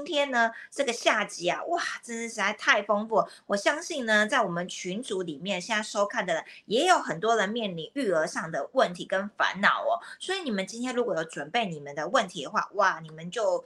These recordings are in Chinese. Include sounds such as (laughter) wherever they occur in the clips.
今天呢，这个下集啊，哇，真是实在太丰富。我相信呢，在我们群组里面，现在收看的人也有很多人面临育儿上的问题跟烦恼哦。所以你们今天如果有准备你们的问题的话，哇，你们就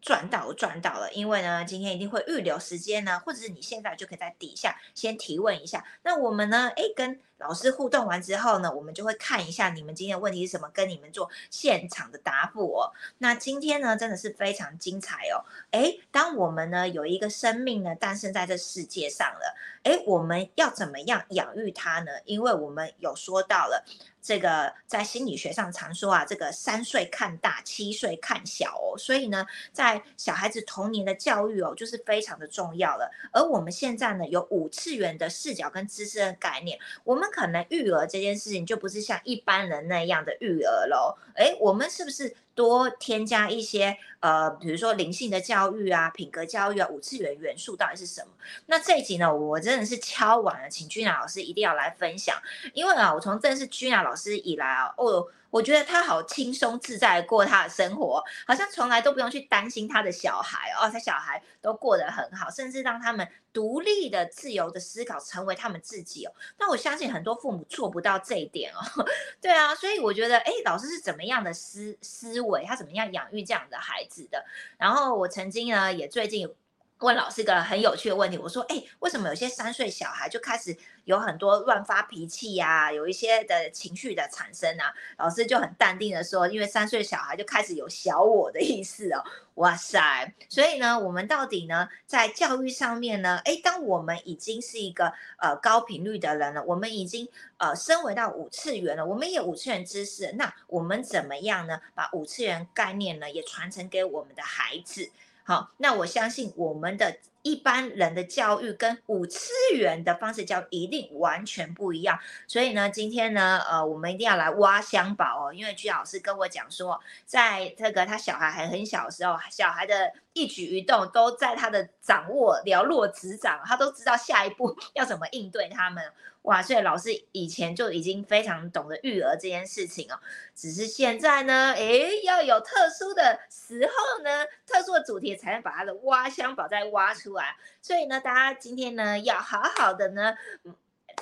赚到赚到了。因为呢，今天一定会预留时间呢，或者是你现在就可以在底下先提问一下。那我们呢，诶，跟老师互动完之后呢，我们就会看一下你们今天的问题是什么，跟你们做现场的答复哦。那今天呢，真的是非常精彩哦。诶，当我们呢有一个生命呢诞生在这世界上了，诶，我们要怎么样养育它呢？因为我们有说到了这个在心理学上常说啊，这个三岁看大，七岁看小哦。所以呢，在小孩子童年的教育哦，就是非常的重要了。而我们现在呢，有五次元的视角跟知识的概念，我们。可能育儿这件事情就不是像一般人那样的育儿喽，诶，我们是不是多添加一些呃，比如说灵性的教育啊、品格教育啊、五次元元素到底是什么？那这一集呢，我真的是敲完了，请君娜老师一定要来分享，因为啊，我从认识君娜老师以来啊，哦。我觉得他好轻松自在过他的生活，好像从来都不用去担心他的小孩哦，他小孩都过得很好，甚至让他们独立的、自由的思考，成为他们自己哦。那我相信很多父母做不到这一点哦。(laughs) 对啊，所以我觉得，哎，老师是怎么样的思思维，他怎么样养育这样的孩子的？然后我曾经呢，也最近。问老师一个很有趣的问题，我说：“哎，为什么有些三岁小孩就开始有很多乱发脾气呀，有一些的情绪的产生啊？”老师就很淡定的说：“因为三岁小孩就开始有小我的意思哦。”哇塞！所以呢，我们到底呢，在教育上面呢，哎，当我们已经是一个呃高频率的人了，我们已经呃升维到五次元了，我们有五次元知识，那我们怎么样呢？把五次元概念呢，也传承给我们的孩子。好，那我相信我们的一般人的教育跟五次元的方式教育一定完全不一样。所以呢，今天呢，呃，我们一定要来挖香宝哦，因为居老师跟我讲说，在这个他小孩还很小的时候，小孩的一举一动都在他的掌握了若指掌，他都知道下一步 (laughs) 要怎么应对他们。哇，所以老师以前就已经非常懂得育儿这件事情哦，只是现在呢，诶，要有特殊的时候呢，特殊的主题才能把它的挖香宝再挖出来。所以呢，大家今天呢，要好好的呢，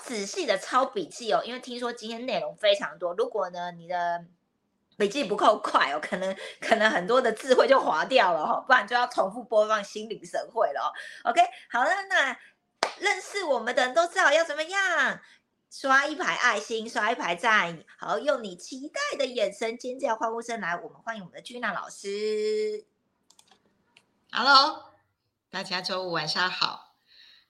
仔细的抄笔记哦，因为听说今天内容非常多。如果呢，你的笔记不够快哦，可能可能很多的智慧就划掉了哈，不然就要重复播放心领神会了哦。OK，好了，那。认识我们的人都知道要怎么样刷一排爱心，刷一排赞，好，用你期待的眼神、尖叫、欢呼声来，我们欢迎我们的君娜老师。Hello，大家周五晚上好。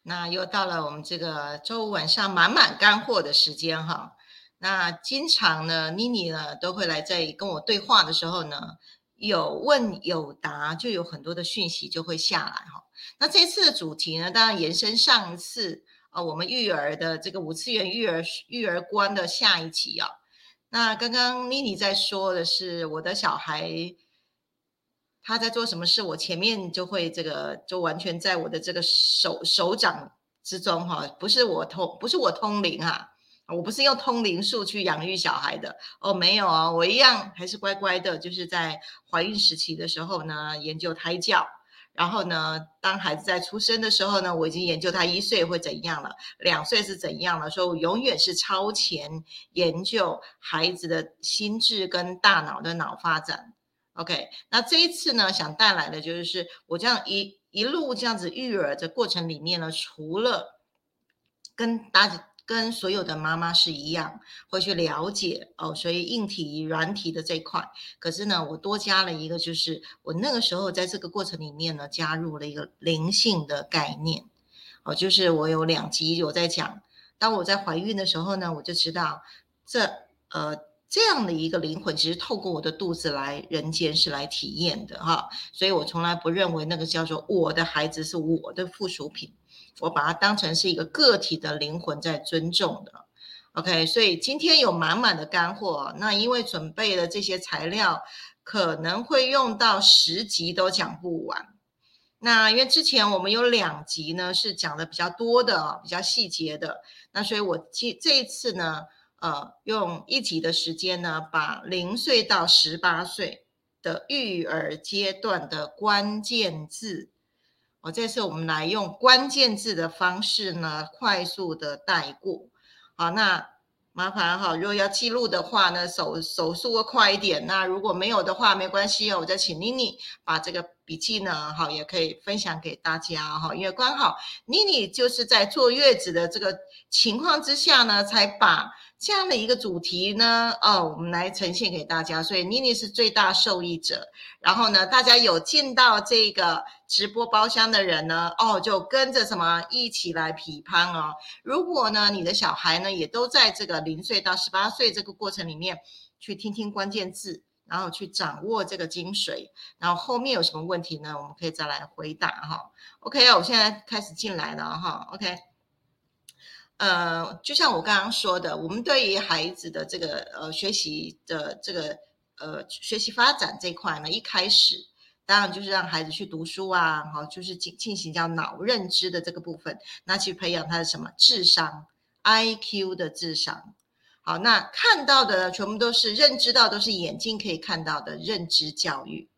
那又到了我们这个周五晚上满满干货的时间哈。那经常呢，妮妮呢都会来在跟我对话的时候呢，有问有答，就有很多的讯息就会下来哈。那这次的主题呢，当然延伸上一次啊，我们育儿的这个五次元育儿育儿观的下一期啊。那刚刚妮妮在说的是我的小孩他在做什么事，我前面就会这个就完全在我的这个手手掌之中哈，不是我通不是我通灵哈，我不是用通灵术去养育小孩的哦，没有啊，我一样还是乖乖的，就是在怀孕时期的时候呢，研究胎教。然后呢，当孩子在出生的时候呢，我已经研究他一岁会怎样了，两岁是怎样了，所以我永远是超前研究孩子的心智跟大脑的脑发展。OK，那这一次呢，想带来的就是我这样一一路这样子育儿的过程里面呢，除了跟大家。跟所有的妈妈是一样，会去了解哦，所以硬体、软体的这一块。可是呢，我多加了一个，就是我那个时候在这个过程里面呢，加入了一个灵性的概念。哦，就是我有两集有在讲，当我在怀孕的时候呢，我就知道这呃这样的一个灵魂，其实透过我的肚子来人间是来体验的哈。所以我从来不认为那个叫做我的孩子是我的附属品。我把它当成是一个个体的灵魂在尊重的，OK，所以今天有满满的干货。那因为准备的这些材料可能会用到十集都讲不完。那因为之前我们有两集呢是讲的比较多的、比较细节的，那所以我这这一次呢，呃，用一集的时间呢，把零岁到十八岁。的育儿阶段的关键字。这次我们来用关键字的方式呢，快速的带过。好，那麻烦哈，如果要记录的话呢，手手速快一点。那如果没有的话，没关系哦，我再请妮妮把这个笔记呢，哈，也可以分享给大家哈。因为刚好妮妮就是在坐月子的这个情况之下呢，才把。这样的一个主题呢，哦，我们来呈现给大家，所以妮妮是最大受益者。然后呢，大家有进到这个直播包厢的人呢，哦，就跟着什么一起来批判哦。如果呢，你的小孩呢也都在这个零岁到十八岁这个过程里面去听听关键字，然后去掌握这个精髓，然后后面有什么问题呢，我们可以再来回答哈。OK 啊，我现在开始进来了哈。OK。呃，就像我刚刚说的，我们对于孩子的这个呃学习的这个呃学习发展这块呢，一开始当然就是让孩子去读书啊，好，就是进进行叫脑认知的这个部分，那去培养他的什么智商，I Q 的智商。好，那看到的全部都是认知到，都是眼睛可以看到的认知教育。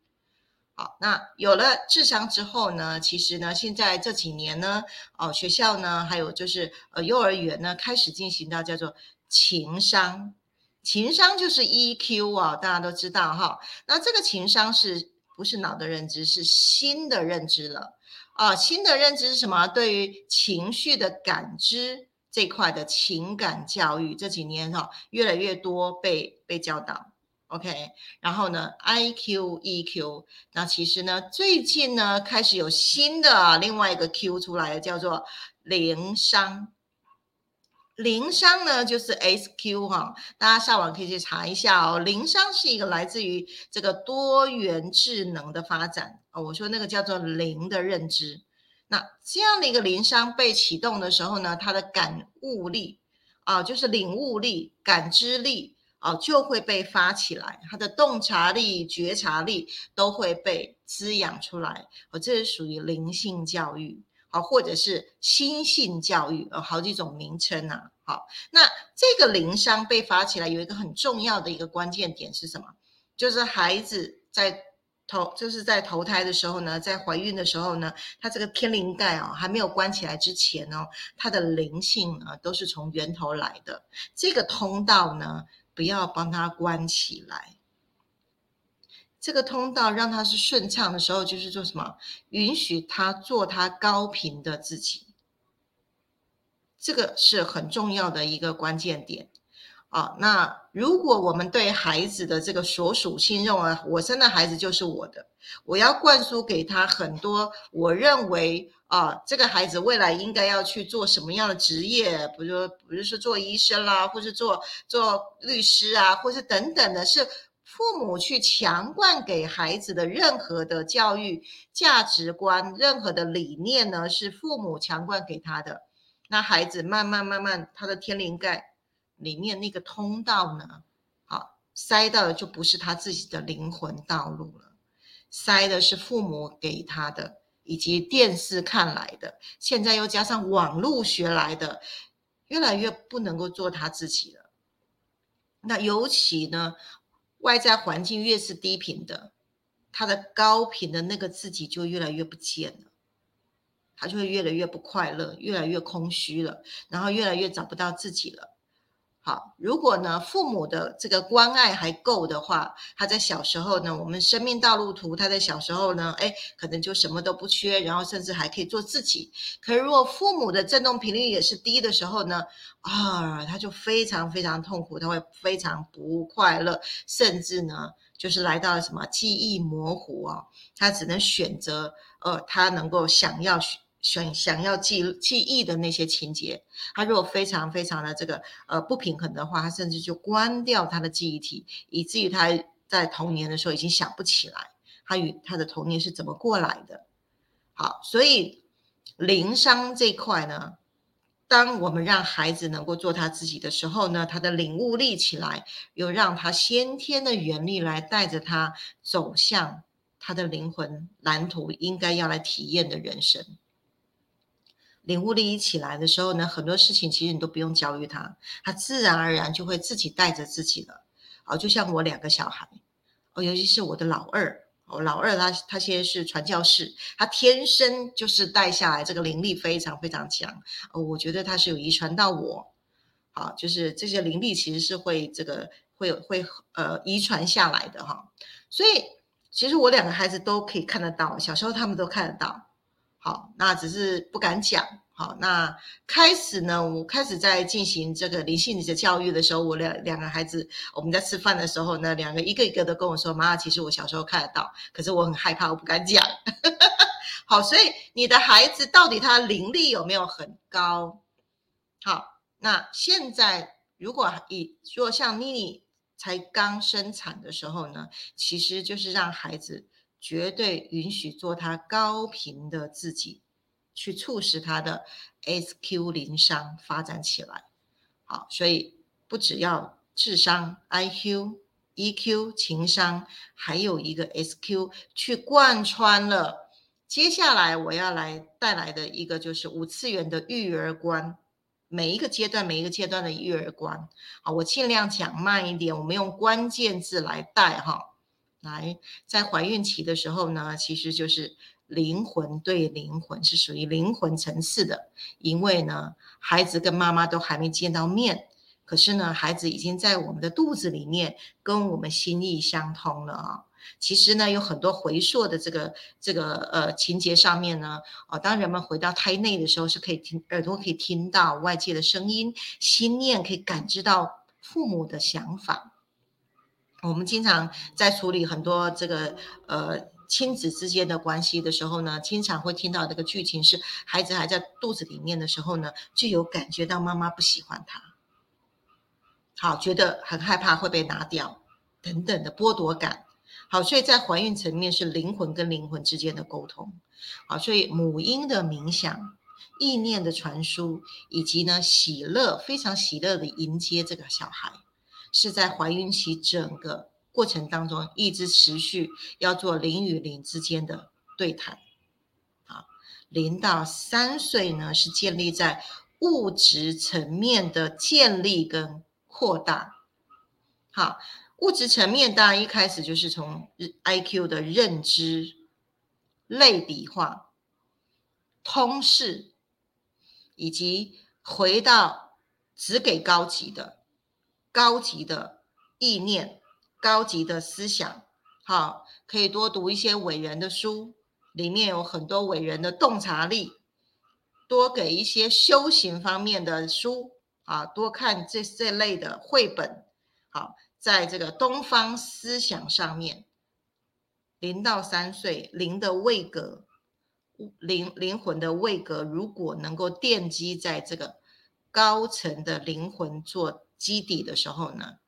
好，那有了智商之后呢？其实呢，现在这几年呢，哦，学校呢，还有就是呃，幼儿园呢，开始进行到叫做情商。情商就是 EQ 啊，大家都知道哈。那这个情商是不是脑的认知？是心的认知了啊。心的认知是什么？对于情绪的感知这块的情感教育，这几年哈，越来越多被被教导。OK，然后呢，I Q E Q，那其实呢，最近呢开始有新的另外一个 Q 出来了，叫做灵商。灵商呢就是 S Q 哈，大家上网可以去查一下哦。灵商是一个来自于这个多元智能的发展哦。我说那个叫做灵的认知，那这样的一个灵商被启动的时候呢，它的感悟力啊，就是领悟力、感知力。哦，就会被发起来，他的洞察力、觉察力都会被滋养出来。哦，这是属于灵性教育，好，或者是心性教育，呃，好几种名称呐。好，那这个灵商被发起来，有一个很重要的一个关键点是什么？就是孩子在投，就是在投胎的时候呢，在怀孕的时候呢，他这个天灵盖哦还没有关起来之前哦，他的灵性呢都是从源头来的，这个通道呢。不要帮他关起来，这个通道让他是顺畅的时候，就是做什么？允许他做他高频的自己，这个是很重要的一个关键点。啊。那如果我们对孩子的这个所属性认为我生的孩子就是我的，我要灌输给他很多我认为。啊，这个孩子未来应该要去做什么样的职业？比如说，比如说做医生啦，或是做做律师啊，或是等等的，是父母去强灌给孩子的任何的教育价值观、任何的理念呢？是父母强灌给他的。那孩子慢慢慢慢，他的天灵盖里面那个通道呢，好塞到的就不是他自己的灵魂道路了，塞的是父母给他的。以及电视看来的，现在又加上网络学来的，越来越不能够做他自己了。那尤其呢，外在环境越是低频的，他的高频的那个自己就越来越不见了，他就会越来越不快乐，越来越空虚了，然后越来越找不到自己了。好，如果呢，父母的这个关爱还够的话，他在小时候呢，我们生命道路图，他在小时候呢，哎，可能就什么都不缺，然后甚至还可以做自己。可是如果父母的振动频率也是低的时候呢，啊，他就非常非常痛苦，他会非常不快乐，甚至呢，就是来到了什么记忆模糊啊，他只能选择呃，他能够想要选。想想要记记忆的那些情节，他如果非常非常的这个呃不平衡的话，他甚至就关掉他的记忆体，以至于他在童年的时候已经想不起来他与他的童年是怎么过来的。好，所以灵商这块呢，当我们让孩子能够做他自己的时候呢，他的领悟力起来，又让他先天的原力来带着他走向他的灵魂蓝图，应该要来体验的人生。领悟力一起来的时候呢，很多事情其实你都不用教育他，他自然而然就会自己带着自己了。啊，就像我两个小孩，哦，尤其是我的老二，我老二他他现在是传教士，他天生就是带下来这个灵力非常非常强，哦，我觉得他是有遗传到我，好，就是这些灵力其实是会这个会会呃遗传下来的哈，所以其实我两个孩子都可以看得到，小时候他们都看得到，好，那只是不敢讲。好，那开始呢？我开始在进行这个灵性的教育的时候，我两两个孩子，我们在吃饭的时候呢，两个一个一个都跟我说：“妈妈，其实我小时候看得到，可是我很害怕，我不敢讲。(laughs) ”好，所以你的孩子到底他灵力有没有很高？好，那现在如果以说像妮妮才刚生产的时候呢，其实就是让孩子绝对允许做他高频的自己。去促使他的 SQ 灵商发展起来，好，所以不只要智商、IQ、EQ、情商，还有一个 SQ 去贯穿了。接下来我要来带来的一个就是五次元的育儿观，每一个阶段每一个阶段的育儿观。好，我尽量讲慢一点，我们用关键字来带哈。来，在怀孕期的时候呢，其实就是。灵魂对灵魂是属于灵魂层次的，因为呢，孩子跟妈妈都还没见到面，可是呢，孩子已经在我们的肚子里面跟我们心意相通了啊。其实呢，有很多回溯的这个这个呃情节上面呢，哦，当人们回到胎内的时候，是可以听耳朵可以听到外界的声音，心念可以感知到父母的想法。我们经常在处理很多这个呃。亲子之间的关系的时候呢，经常会听到这个剧情是孩子还在肚子里面的时候呢，就有感觉到妈妈不喜欢他，好，觉得很害怕会被拿掉等等的剥夺感。好，所以在怀孕层面是灵魂跟灵魂之间的沟通。好，所以母婴的冥想、意念的传输，以及呢喜乐非常喜乐的迎接这个小孩，是在怀孕期整个。过程当中一直持续要做零与零之间的对谈，啊，零到三岁呢是建立在物质层面的建立跟扩大，好，物质层面当然一开始就是从 I Q 的认知、类比化、通识，以及回到只给高级的、高级的意念。高级的思想，好，可以多读一些伟人的书，里面有很多伟人的洞察力。多给一些修行方面的书，啊，多看这这类的绘本。好，在这个东方思想上面，零到三岁，灵的位格，灵灵魂的位格，如果能够奠基在这个高层的灵魂做基底的时候呢？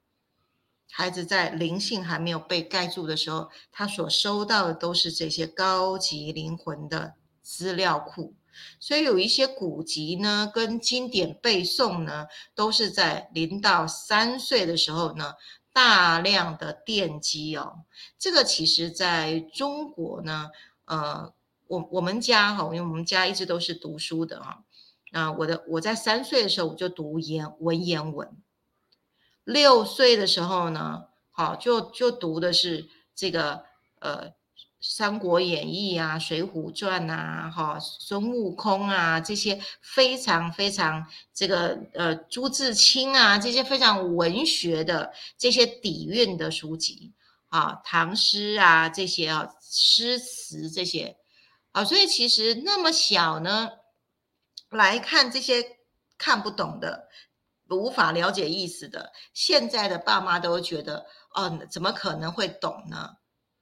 孩子在灵性还没有被盖住的时候，他所收到的都是这些高级灵魂的资料库，所以有一些古籍呢，跟经典背诵呢，都是在零到三岁的时候呢，大量的奠基哦。这个其实在中国呢，呃，我我们家哈，因为我们家一直都是读书的哈，那我的我在三岁的时候我就读言文言文。六岁的时候呢，好就就读的是这个呃《三国演义》啊，《水浒传》呐，哈孙悟空啊这些非常非常这个呃朱自清啊这些非常文学的这些底蕴的书籍啊，唐诗啊这些啊诗词这些啊，所以其实那么小呢来看这些看不懂的。无法了解意思的，现在的爸妈都觉得，哦，怎么可能会懂呢？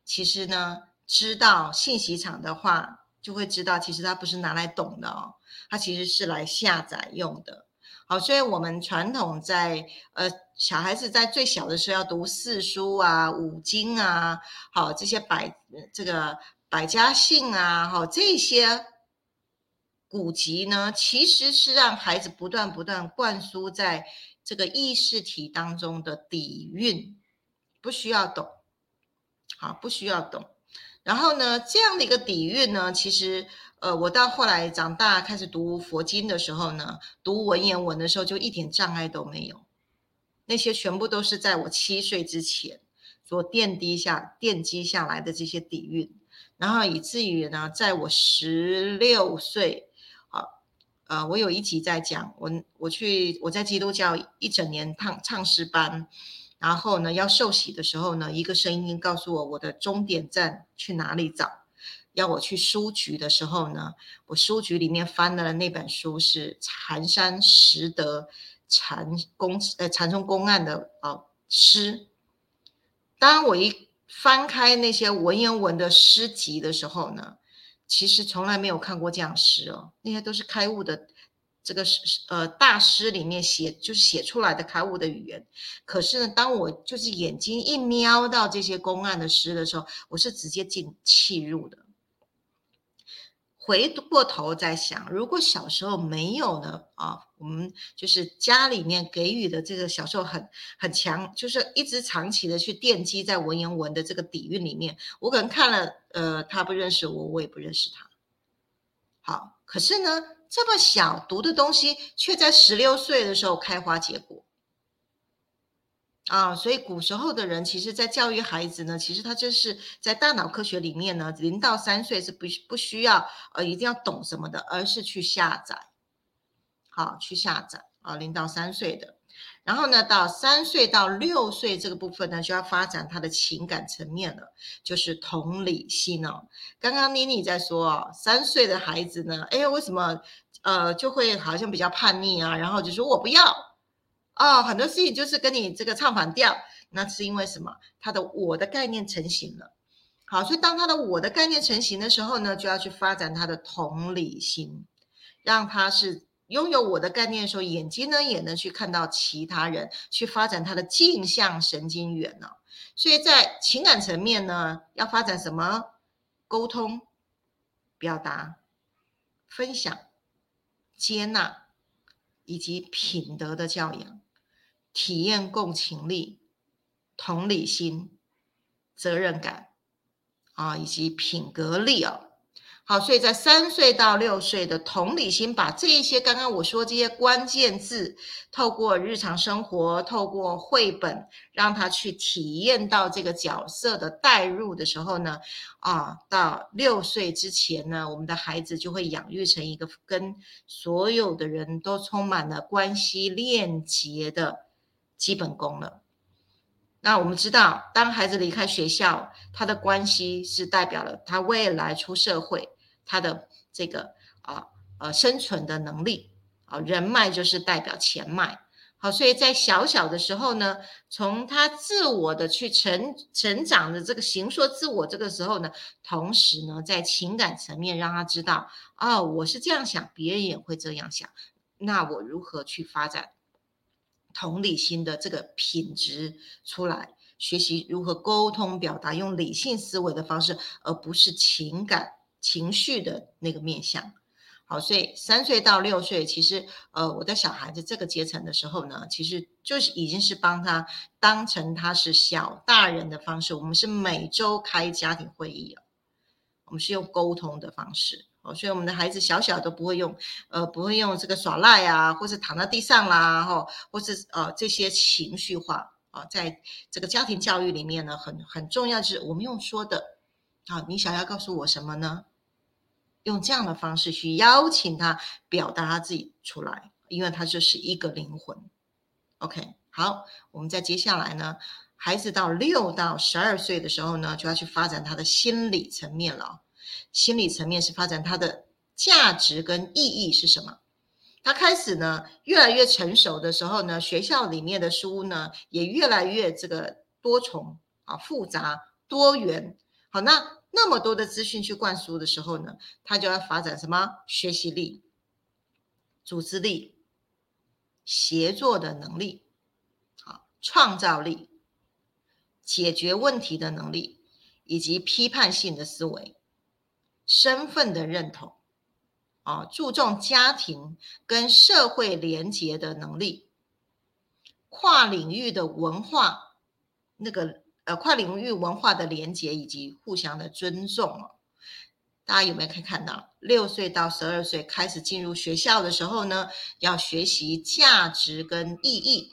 其实呢，知道信息场的话，就会知道，其实它不是拿来懂的哦，它其实是来下载用的。好，所以我们传统在呃，小孩子在最小的时候要读四书啊、五经啊，好这些百这个百家姓啊，好这些。古籍呢，其实是让孩子不断不断灌输在这个意识体当中的底蕴，不需要懂，好，不需要懂。然后呢，这样的一个底蕴呢，其实，呃，我到后来长大开始读佛经的时候呢，读文言文的时候就一点障碍都没有，那些全部都是在我七岁之前。所奠基下奠基下来的这些底蕴，然后以至于呢，在我十六岁，呃，我有一集在讲我我去我在基督教一整年唱唱诗班，然后呢要受洗的时候呢，一个声音告诉我我的终点站去哪里找，要我去书局的时候呢，我书局里面翻的那本书是禅山拾得禅公呃禅宗公案的啊诗。当我一翻开那些文言文的诗集的时候呢，其实从来没有看过这样诗哦，那些都是开悟的这个是呃大师里面写就是写出来的开悟的语言。可是呢，当我就是眼睛一瞄到这些公案的诗的时候，我是直接进气入的。回过头再想，如果小时候没有呢？啊，我们就是家里面给予的这个小时候很很强，就是一直长期的去奠基在文言文的这个底蕴里面。我可能看了，呃，他不认识我，我也不认识他。好，可是呢，这么小读的东西，却在十六岁的时候开花结果。啊，所以古时候的人，其实在教育孩子呢，其实他就是在大脑科学里面呢，零到三岁是不不需要呃一定要懂什么的，而是去下载，啊去下载啊，零到三岁的，然后呢，到三岁到六岁这个部分呢，就要发展他的情感层面了，就是同理心哦。刚刚妮妮在说哦，三岁的孩子呢，哎，为什么呃就会好像比较叛逆啊？然后就说我不要。哦，很多事情就是跟你这个唱反调，那是因为什么？他的我的概念成型了。好，所以当他的我的概念成型的时候呢，就要去发展他的同理心，让他是拥有我的概念的时候，眼睛呢也能去看到其他人，去发展他的镜像神经元呢。所以在情感层面呢，要发展什么？沟通、表达、分享、接纳以及品德的教养。体验共情力、同理心、责任感啊，以及品格力啊。好，所以在三岁到六岁的同理心，把这一些刚刚我说这些关键字，透过日常生活，透过绘本，让他去体验到这个角色的代入的时候呢，啊，到六岁之前呢，我们的孩子就会养育成一个跟所有的人都充满了关系链接的。基本功了。那我们知道，当孩子离开学校，他的关系是代表了他未来出社会他的这个啊呃生存的能力啊，人脉就是代表钱脉。好，所以在小小的时候呢，从他自我的去成成长的这个形塑自我这个时候呢，同时呢，在情感层面让他知道，哦，我是这样想，别人也会这样想，那我如何去发展？同理心的这个品质出来，学习如何沟通表达，用理性思维的方式，而不是情感情绪的那个面向。好，所以三岁到六岁，其实呃，我的小孩子这个阶层的时候呢，其实就是已经是帮他当成他是小大人的方式。我们是每周开家庭会议，我们是用沟通的方式。哦，所以我们的孩子小小都不会用，呃，不会用这个耍赖啊，或是躺在地上啦，哈，或是呃这些情绪化啊，在这个家庭教育里面呢，很很重要就是，我们用说的，啊，你想要告诉我什么呢？用这样的方式去邀请他表达他自己出来，因为他就是一个灵魂。OK，好，我们再接下来呢，孩子到六到十二岁的时候呢，就要去发展他的心理层面了。心理层面是发展他的价值跟意义是什么？他开始呢越来越成熟的时候呢，学校里面的书呢也越来越这个多重啊复杂多元。好，那那么多的资讯去灌输的时候呢，他就要发展什么学习力、组织力、协作的能力、好创造力、解决问题的能力以及批判性的思维。身份的认同，啊，注重家庭跟社会连结的能力，跨领域的文化，那个跨领域文化的连结以及互相的尊重哦。大家有没有可以看到，六岁到十二岁开始进入学校的时候呢，要学习价值跟意义。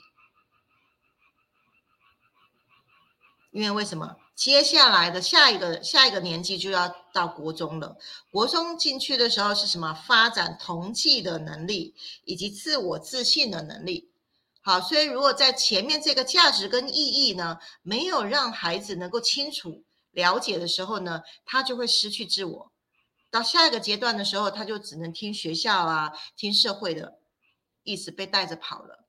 因为为什么？接下来的下一个下一个年纪就要到国中了。国中进去的时候是什么？发展同济的能力以及自我自信的能力。好，所以如果在前面这个价值跟意义呢，没有让孩子能够清楚了解的时候呢，他就会失去自我。到下一个阶段的时候，他就只能听学校啊，听社会的意思被带着跑了。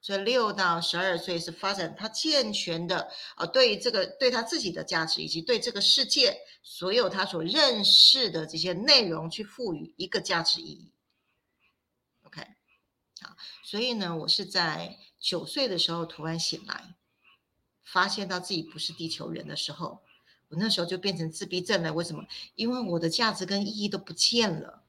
所以六到十二岁是发展他健全的，呃，对于这个对他自己的价值以及对这个世界所有他所认识的这些内容去赋予一个价值意义。OK，好，所以呢，我是在九岁的时候突然醒来，发现到自己不是地球人的时候，我那时候就变成自闭症了。为什么？因为我的价值跟意义都不见了。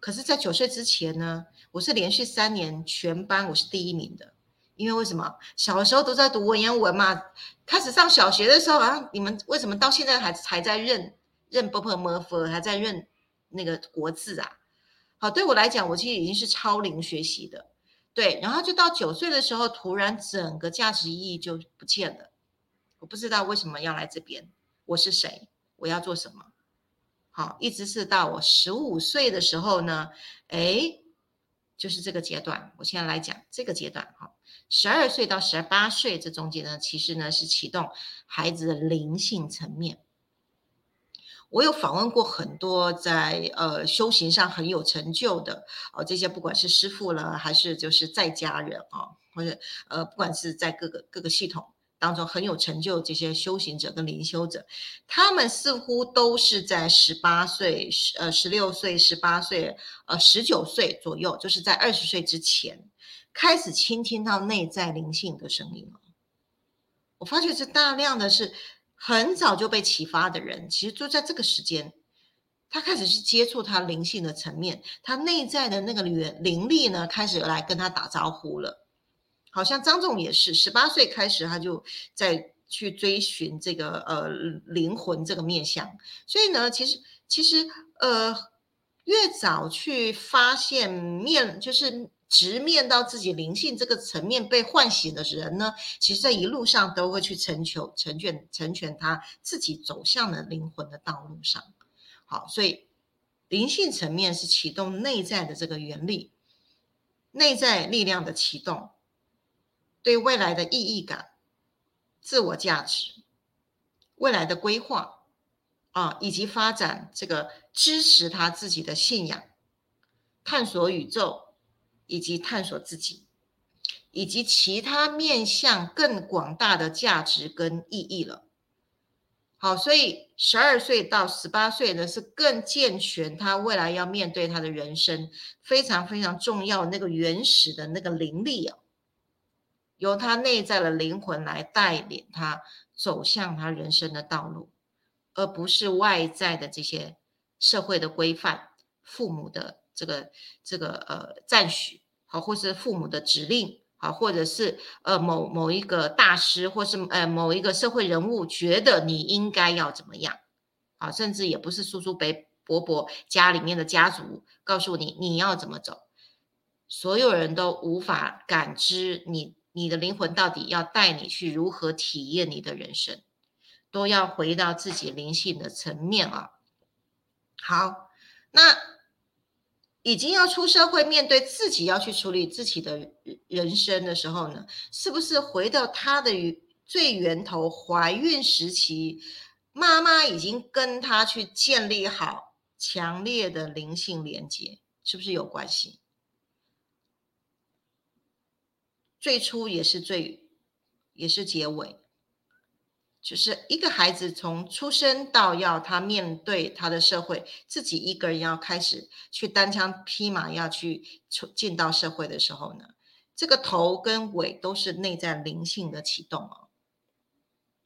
可是，在九岁之前呢，我是连续三年全班我是第一名的。因为为什么？小的时候都在读文言文嘛，开始上小学的时候，好像你们为什么到现在还还在认认 b p m f，还在认那个国字啊？好，对我来讲，我其实已经是超龄学习的。对，然后就到九岁的时候，突然整个价值意义就不见了。我不知道为什么要来这边，我是谁，我要做什么。好，一直是到我十五岁的时候呢，哎，就是这个阶段。我现在来讲这个阶段，哈，十二岁到十八岁这中间呢，其实呢是启动孩子的灵性层面。我有访问过很多在呃修行上很有成就的哦，这些不管是师傅了，还是就是在家人啊，或者呃，不管是在各个各个系统。当中很有成就这些修行者跟灵修者，他们似乎都是在十八岁、十呃十六岁、十八岁、呃十九岁左右，就是在二十岁之前开始倾听到内在灵性的声音了。我发觉这大量的是很早就被启发的人，其实就在这个时间，他开始去接触他灵性的层面，他内在的那个灵灵力呢，开始来跟他打招呼了。好像张总也是十八岁开始，他就在去追寻这个呃灵魂这个面相。所以呢，其实其实呃越早去发现面，就是直面到自己灵性这个层面被唤醒的人呢，其实在一路上都会去成就成全成全他自己走向了灵魂的道路上。好，所以灵性层面是启动内在的这个原理，内在力量的启动。对未来的意义感、自我价值、未来的规划啊，以及发展这个支持他自己的信仰、探索宇宙，以及探索自己，以及其他面向更广大的价值跟意义了。好，所以十二岁到十八岁呢，是更健全他未来要面对他的人生非常非常重要那个原始的那个灵力啊。由他内在的灵魂来带领他走向他人生的道路，而不是外在的这些社会的规范、父母的这个这个呃赞许，好，或是父母的指令，好，或者是呃某某一个大师，或是呃某一个社会人物觉得你应该要怎么样，啊，甚至也不是叔叔伯伯伯家里面的家族告诉你你要怎么走，所有人都无法感知你。你的灵魂到底要带你去如何体验你的人生，都要回到自己灵性的层面啊。好，那已经要出社会，面对自己要去处理自己的人生的时候呢，是不是回到他的最源头？怀孕时期，妈妈已经跟他去建立好强烈的灵性连接，是不是有关系？最初也是最，也是结尾，就是一个孩子从出生到要他面对他的社会，自己一个人要开始去单枪匹马要去出进到社会的时候呢，这个头跟尾都是内在灵性的启动哦。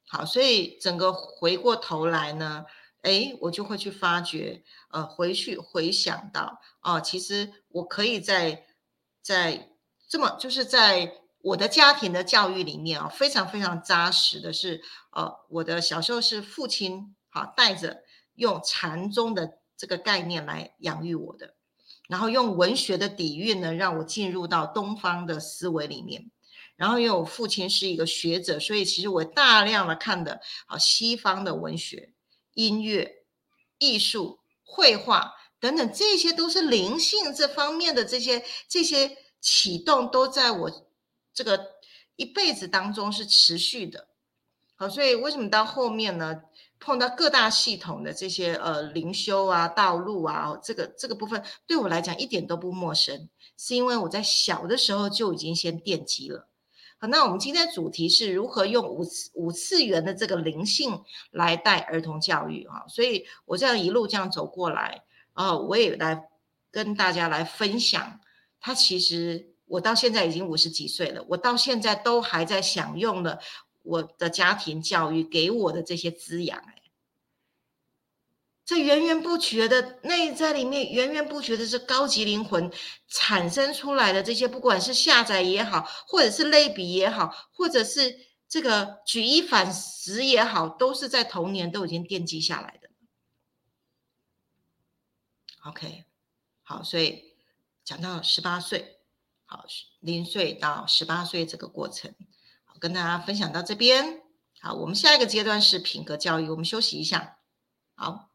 好，所以整个回过头来呢，哎，我就会去发觉，呃，回去回想到，哦，其实我可以在在这么就是在。我的家庭的教育里面啊，非常非常扎实的是，呃，我的小时候是父亲啊带着用禅宗的这个概念来养育我的，然后用文学的底蕴呢，让我进入到东方的思维里面，然后因为我父亲是一个学者，所以其实我大量的看的啊西方的文学、音乐、艺术、绘画等等，这些都是灵性这方面的这些这些启动，都在我这个一辈子当中是持续的。好，所以为什么到后面呢？碰到各大系统的这些呃灵修啊、道路啊，这个这个部分对我来讲一点都不陌生，是因为我在小的时候就已经先奠基了。好，那我们今天主题是如何用五次五次元的这个灵性来带儿童教育啊？所以我这样一路这样走过来啊，我也来跟大家来分享。他其实我到现在已经五十几岁了，我到现在都还在享用了。我的家庭教育给我的这些滋养，哎，这源源不绝的内在里面，源源不绝的是高级灵魂产生出来的这些，不管是下载也好，或者是类比也好，或者是这个举一反十也好，都是在童年都已经奠基下来的。OK，好，所以讲到十八岁，好，零岁到十八岁这个过程。跟大家分享到这边，好，我们下一个阶段是品格教育，我们休息一下，好，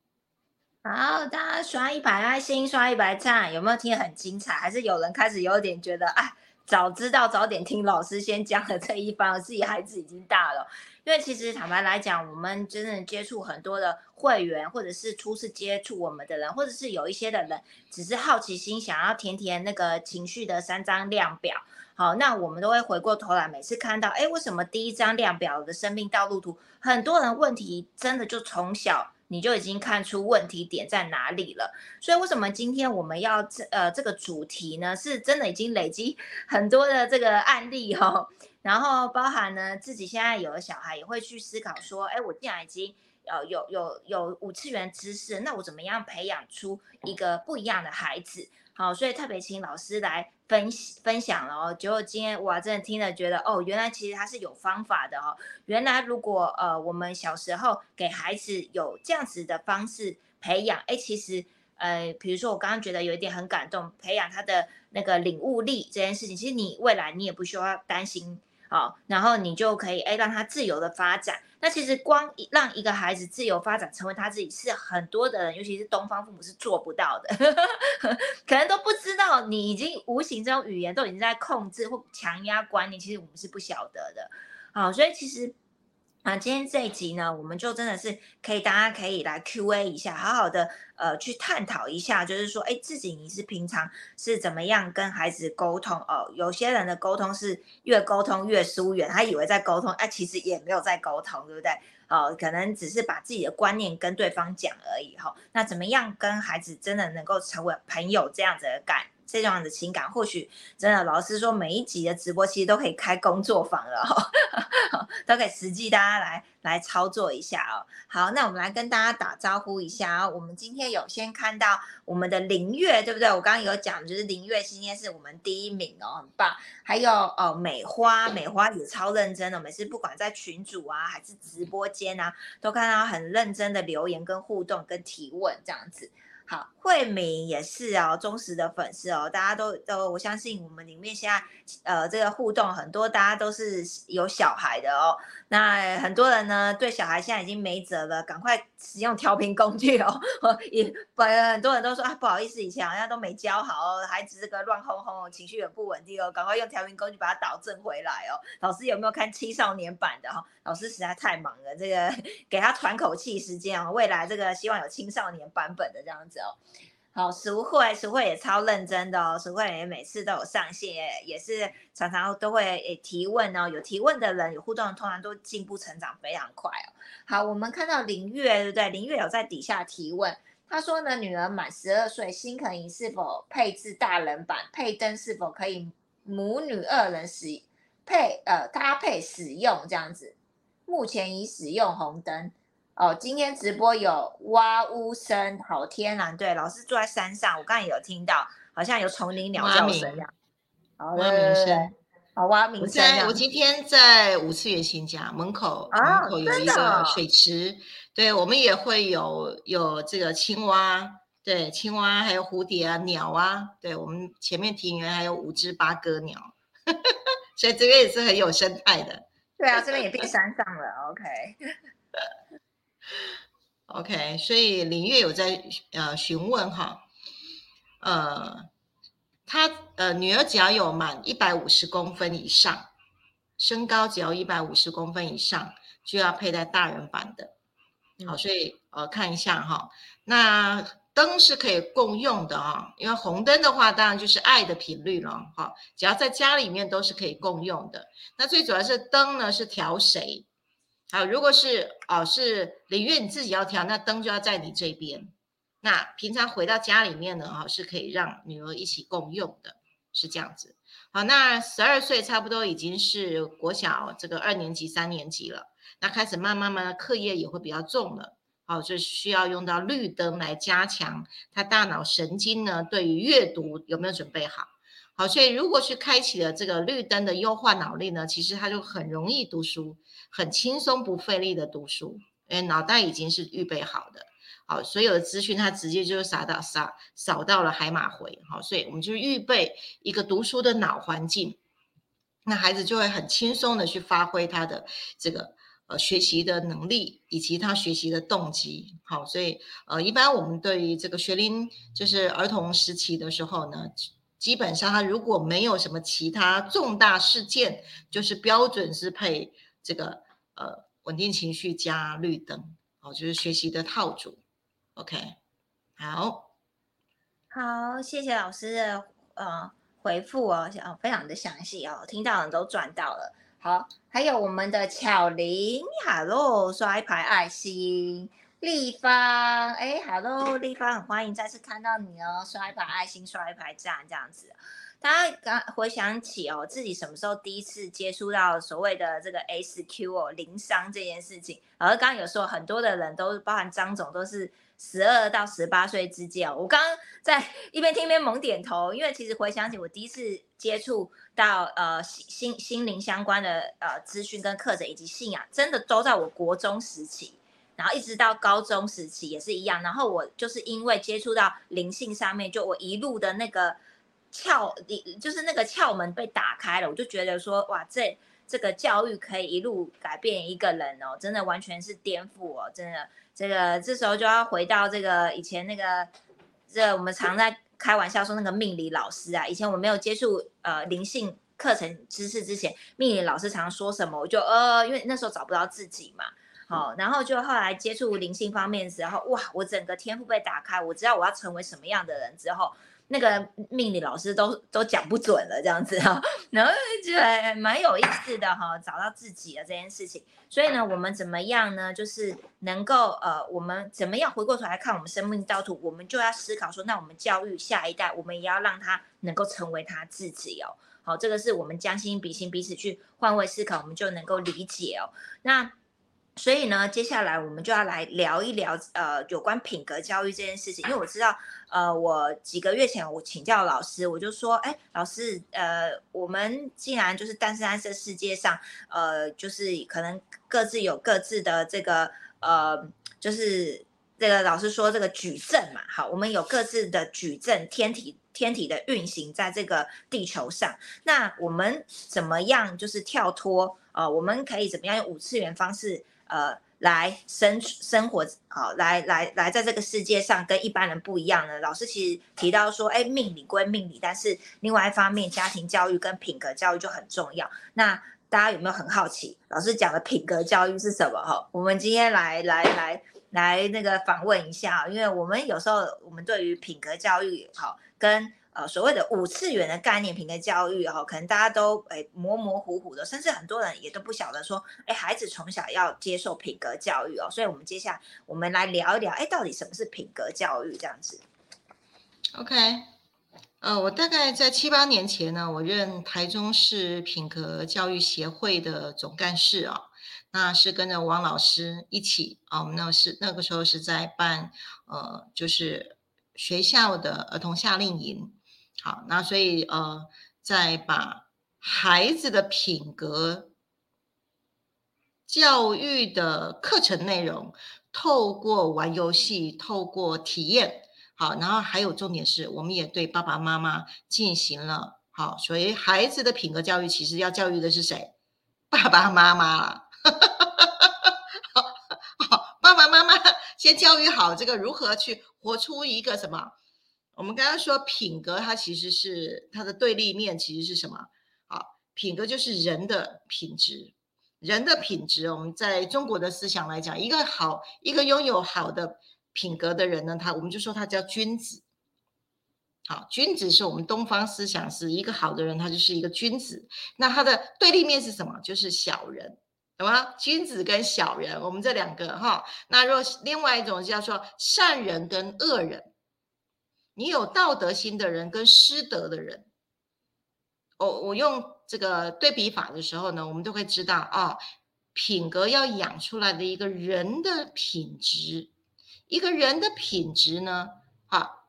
好，大家刷一百爱心，刷一百赞，有没有听很精彩？还是有人开始有点觉得，哎，早知道早点听老师先讲了这一番，自己孩子已经大了。因为其实坦白来讲，我们真正接触很多的会员，或者是初次接触我们的人，或者是有一些的人，只是好奇心想要填填那个情绪的三张量表。好，那我们都会回过头来，每次看到，哎，为什么第一张量表的生命道路图，很多人问题真的就从小你就已经看出问题点在哪里了？所以为什么今天我们要这呃这个主题呢？是真的已经累积很多的这个案例哦，然后包含呢自己现在有了小孩也会去思考说，哎，我既然已经有有有有五次元知识，那我怎么样培养出一个不一样的孩子？好，所以特别请老师来分分享了哦。结果今天哇，真的听了觉得哦，原来其实他是有方法的哦。原来如果呃我们小时候给孩子有这样子的方式培养，哎，其实呃，比如说我刚刚觉得有一点很感动，培养他的那个领悟力这件事情，其实你未来你也不需要担心。好，然后你就可以哎让他自由的发展。那其实光让一个孩子自由发展，成为他自己，是很多的人，尤其是东方父母是做不到的，(laughs) 可能都不知道你已经无形中语言都已经在控制或强压观念，其实我们是不晓得的。好，所以其实。那，今天这一集呢，我们就真的是可以，大家可以来 Q&A 一下，好好的呃去探讨一下，就是说，哎，自己你是平常是怎么样跟孩子沟通哦？有些人的沟通是越沟通越疏远，他以为在沟通，哎，其实也没有在沟通，对不对？哦，可能只是把自己的观念跟对方讲而已哈。那怎么样跟孩子真的能够成为朋友这样子的感？这样的情感，或许真的，老师说每一集的直播其实都可以开工作坊了，(laughs) 都可以实际大家来来操作一下哦。好，那我们来跟大家打招呼一下啊。我们今天有先看到我们的林月，对不对？我刚刚有讲，就是林月今天是我们第一名哦，很棒。还有哦，美花，美花也超认真的，每次不管在群组啊，还是直播间啊，都看到很认真的留言跟互动跟提问这样子。好，慧敏也是哦，忠实的粉丝哦，大家都都，我相信我们里面现在呃这个互动很多，大家都是有小孩的哦。那很多人呢对小孩现在已经没辙了，赶快使用调频工具哦。(laughs) 也本很多人都说啊，不好意思，以前好像都没教好哦，孩子这个乱哄哄，情绪也不稳定哦，赶快用调频工具把它导正回来哦。老师有没有看青少年版的哈？老师实在太忙了，这个 (laughs) 给他喘口气时间哦。未来这个希望有青少年版本的这样子哦。好，淑慧，淑慧也超认真的哦，淑慧也每次都有上线，也是常常都会诶提问哦。有提问的人，有互动的，通常都进步成长非常快哦。好，我们看到林月，对不对？林月有在底下提问，他说呢，女儿满十二岁，新可以是否配置大人版？配灯是否可以母女二人使配呃搭配使用这样子？目前已使用红灯。哦，今天直播有蛙呜声，好天然。对，老师住在山上，我刚才有听到，好像有丛林鸟叫声呀。蛙鸣声，好蛙鸣声。我我今天在五次元新家门口，门口有一个水池，对我们也会有有这个青蛙，对青蛙还有蝴蝶啊鸟啊，对我们前面庭园还有五只八哥鸟。(laughs) 所以这边也是很有生态的。对啊，(laughs) 这边也变山上了。OK。OK，所以林月有在呃询问哈，呃，他呃女儿只要有满一百五十公分以上，身高只要一百五十公分以上，就要佩戴大人版的。好，所以呃看一下哈，那灯是可以共用的哈，因为红灯的话，当然就是爱的频率了哈，只要在家里面都是可以共用的。那最主要是灯呢是调谁？好，如果是哦，是林月你自己要调，那灯就要在你这边。那平常回到家里面呢，哈，是可以让女儿一起共用的，是这样子。好，那十二岁差不多已经是国小这个二年级、三年级了，那开始慢慢慢的课业也会比较重了，好，就需要用到绿灯来加强他大脑神经呢，对于阅读有没有准备好？好，所以如果是开启了这个绿灯的优化脑力呢，其实他就很容易读书。很轻松不费力的读书，因为脑袋已经是预备好的，好，所有的资讯它直接就是撒到撒扫到了海马回，好，所以我们就是预备一个读书的脑环境，那孩子就会很轻松的去发挥他的这个呃学习的能力以及他学习的动机，好，所以呃一般我们对于这个学龄就是儿童时期的时候呢，基本上他如果没有什么其他重大事件，就是标准是配。这个呃，稳定情绪加绿灯，哦，就是学习的套组。OK，好，好，谢谢老师的呃回复哦，哦，非常的详细哦，听到人都赚到了。好，还有我们的巧玲，Hello，刷一排爱心。立方，哎，Hello，立方，很欢迎再次看到你哦，刷一排爱心，刷一排赞，这样子。大家刚回想起哦，自己什么时候第一次接触到所谓的这个 SQ 哦，零商这件事情？而刚刚有说很多的人都包含张总都是十二到十八岁之间哦。我刚刚在一边听一边猛点头，因为其实回想起我第一次接触到呃心心心灵相关的呃资讯跟课程以及信仰，真的都在我国中时期，然后一直到高中时期也是一样。然后我就是因为接触到灵性上面，就我一路的那个。窍，你就是那个窍门被打开了，我就觉得说，哇，这这个教育可以一路改变一个人哦，真的完全是颠覆哦，真的，这个这时候就要回到这个以前那个，这我们常在开玩笑说那个命理老师啊，以前我没有接触呃灵性课程知识之前，命理老师常说什么，我就呃，因为那时候找不到自己嘛，好，然后就后来接触灵性方面的时候，哇，我整个天赋被打开，我知道我要成为什么样的人之后。那个命理老师都都讲不准了，这样子哈，(laughs) 然后就还蛮有意思的哈，找到自己的这件事情。所以呢，我们怎么样呢？就是能够呃，我们怎么样回过头来看我们生命道途，我们就要思考说，那我们教育下一代，我们也要让他能够成为他自己哦。好，这个是我们将心比心，彼此去换位思考，我们就能够理解哦。那。所以呢，接下来我们就要来聊一聊，呃，有关品格教育这件事情。因为我知道，呃，我几个月前我请教老师，我就说，哎，老师，呃，我们既然就是诞生在这世界上，呃，就是可能各自有各自的这个，呃，就是这个老师说这个矩阵嘛，好，我们有各自的矩阵，天体天体的运行在这个地球上，那我们怎么样就是跳脱？呃，我们可以怎么样用五次元方式？呃，来生生活好，来来来，在这个世界上跟一般人不一样呢。老师其实提到说，哎，命理归命理，但是另外一方面，家庭教育跟品格教育就很重要。那大家有没有很好奇，老师讲的品格教育是什么？哈，我们今天来来来来那个访问一下，因为我们有时候我们对于品格教育好跟。呃，所谓的五次元的概念，品格教育哦，可能大家都诶模模糊糊的，甚至很多人也都不晓得说，哎，孩子从小要接受品格教育哦。所以，我们接下来我们来聊一聊，哎，到底什么是品格教育这样子？OK，呃，我大概在七八年前呢，我任台中市品格教育协会的总干事啊，那是跟着王老师一起啊，我们那是那个时候是在办呃，就是学校的儿童夏令营。好，那所以呃，再把孩子的品格教育的课程内容，透过玩游戏，透过体验，好，然后还有重点是，我们也对爸爸妈妈进行了好，所以孩子的品格教育其实要教育的是谁？爸爸妈妈啦。(laughs) 好，爸爸妈妈先教育好这个如何去活出一个什么？我们刚刚说品格，它其实是它的对立面，其实是什么？好，品格就是人的品质。人的品质，我们在中国的思想来讲，一个好，一个拥有好的品格的人呢，他我们就说他叫君子。好，君子是我们东方思想是一个好的人，他就是一个君子。那他的对立面是什么？就是小人，懂吗？君子跟小人，我们这两个哈。那若另外一种叫做善人跟恶人，你有道德心的人跟失德的人。我我用这个对比法的时候呢，我们都会知道啊，品格要养出来的一个人的品质，一个人的品质呢，好，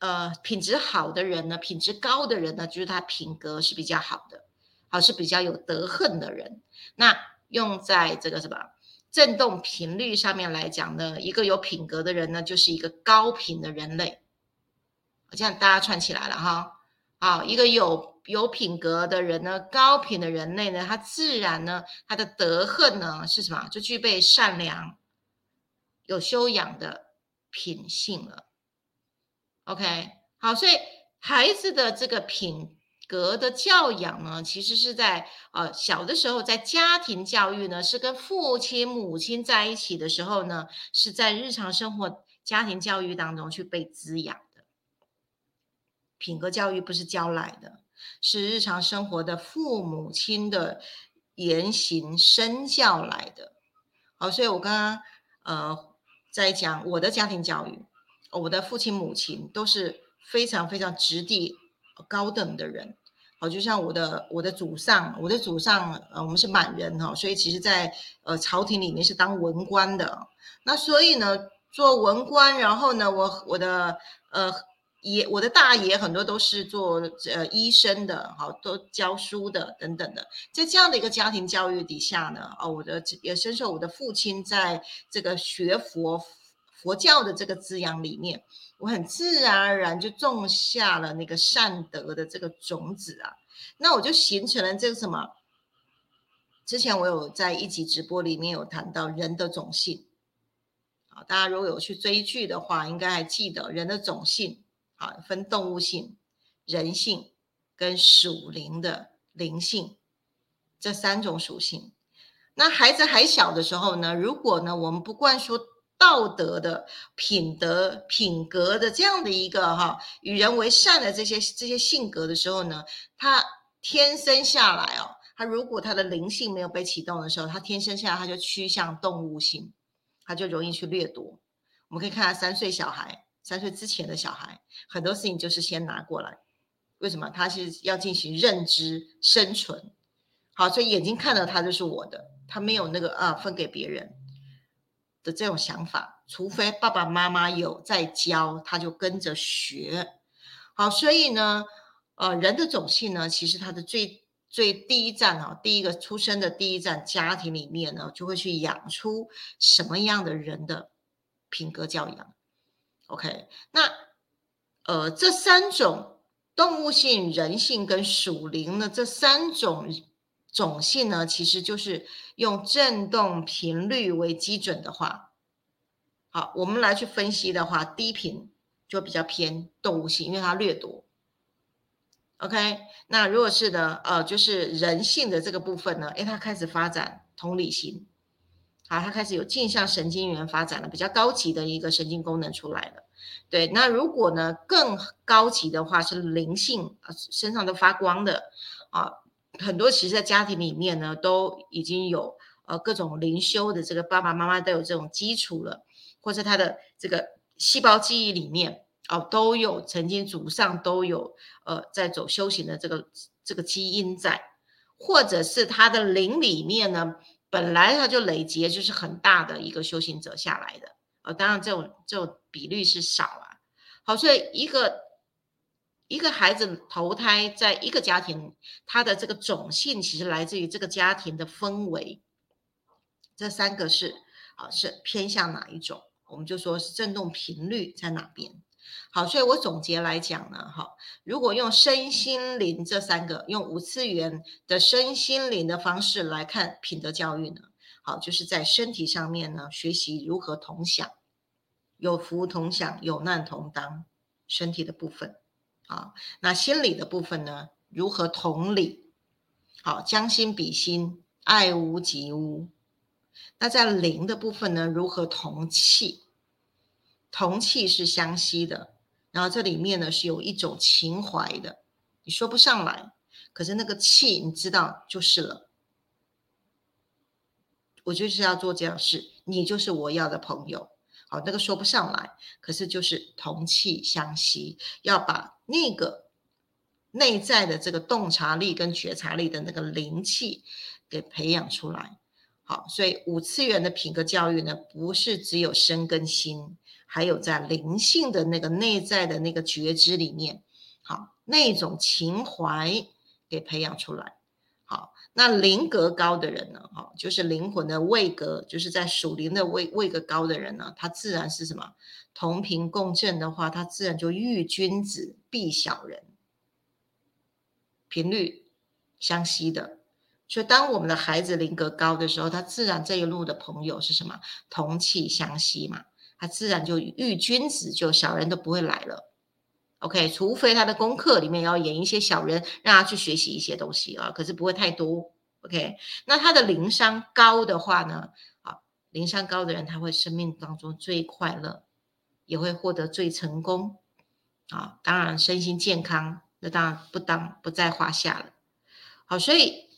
呃，品质好的人呢，品质高的人呢，就是他品格是比较好的，好是比较有德恨的人。那用在这个什么振动频率上面来讲呢，一个有品格的人呢，就是一个高频的人类。这样大家串起来了哈。啊，一个有有品格的人呢，高品的人类呢，他自然呢，他的德恨呢是什么？就具备善良、有修养的品性了。OK，好，所以孩子的这个品格的教养呢，其实是在呃小的时候，在家庭教育呢，是跟父亲、母亲在一起的时候呢，是在日常生活家庭教育当中去被滋养的。品格教育不是教来的，是日常生活的父母亲的言行身教来的。好，所以我刚刚呃在讲我的家庭教育，我的父亲母亲都是非常非常直地高等的人。好，就像我的我的祖上，我的祖上呃我们是满人哈，所以其实在呃朝廷里面是当文官的。那所以呢，做文官，然后呢，我我的呃。爷，我的大爷很多都是做呃医生的，好，都教书的等等的，在这样的一个家庭教育底下呢，哦，我的也深受我的父亲在这个学佛佛教的这个滋养里面，我很自然而然就种下了那个善德的这个种子啊，那我就形成了这个什么？之前我有在一集直播里面有谈到人的种性，啊，大家如果有去追剧的话，应该还记得人的种性。啊，分动物性、人性跟属灵的灵性这三种属性。那孩子还小的时候呢，如果呢我们不灌输道德的品德、品格的这样的一个哈与人为善的这些这些性格的时候呢，他天生下来哦，他如果他的灵性没有被启动的时候，他天生下来他就趋向动物性，他就容易去掠夺。我们可以看下三岁小孩。三岁之前的小孩，很多事情就是先拿过来。为什么？他是要进行认知生存。好，所以眼睛看到他就是我的，他没有那个啊分给别人这种想法。除非爸爸妈妈有在教，他就跟着学。好，所以呢，呃，人的种性呢，其实他的最最第一站啊，第一个出生的第一站家庭里面呢，就会去养出什么样的人的品格教养。OK，那呃，这三种动物性、人性跟属灵的这三种种性呢，其实就是用振动频率为基准的话，好，我们来去分析的话，低频就比较偏动物性，因为它掠夺。OK，那如果是呢，呃，就是人性的这个部分呢，诶，它开始发展同理心。好，它开始有镜像神经元发展了，比较高级的一个神经功能出来了。对，那如果呢更高级的话是灵性，身上都发光的啊，很多其实，在家庭里面呢都已经有呃各种灵修的这个爸爸妈妈都有这种基础了，或者他的这个细胞记忆里面哦都有曾经祖上都有呃在走修行的这个这个基因在，或者是他的灵里面呢。本来他就累积就是很大的一个修行者下来的，呃，当然这种这种比率是少啊。好，所以一个一个孩子投胎在一个家庭，他的这个种性其实来自于这个家庭的氛围。这三个是啊，是偏向哪一种？我们就说是振动频率在哪边。好，所以我总结来讲呢，哈，如果用身心灵这三个，用五次元的身心灵的方式来看品德教育呢，好，就是在身体上面呢，学习如何同享，有福同享，有难同当，身体的部分，啊，那心理的部分呢，如何同理，好，将心比心，爱屋及乌，那在灵的部分呢，如何同气，同气是相吸的。然后这里面呢是有一种情怀的，你说不上来，可是那个气你知道就是了。我就是要做这样事，你就是我要的朋友。好，那个说不上来，可是就是同气相吸，要把那个内在的这个洞察力跟觉察力的那个灵气给培养出来。好，所以五次元的品格教育呢，不是只有身跟心。还有在灵性的那个内在的那个觉知里面，好，那种情怀给培养出来。那灵格高的人呢？哈，就是灵魂的位格，就是在属灵的位位格高的人呢，他自然是什么？同频共振的话，他自然就遇君子必小人，频率相吸的。所以，当我们的孩子灵格高的时候，他自然这一路的朋友是什么？同气相吸嘛。他自然就遇君子，就小人都不会来了。OK，除非他的功课里面要演一些小人，让他去学习一些东西啊，可是不会太多。OK，那他的灵商高的话呢？啊，灵商高的人，他会生命当中最快乐，也会获得最成功啊。当然，身心健康，那当然不当不在话下了。好，所以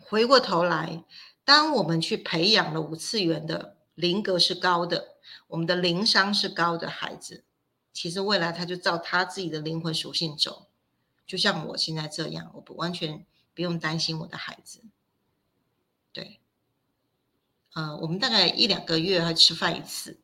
回过头来，当我们去培养了五次元的灵格是高的。我们的灵商是高的孩子，其实未来他就照他自己的灵魂属性走，就像我现在这样，我不完全不用担心我的孩子。对，嗯，我们大概一两个月会吃饭一次，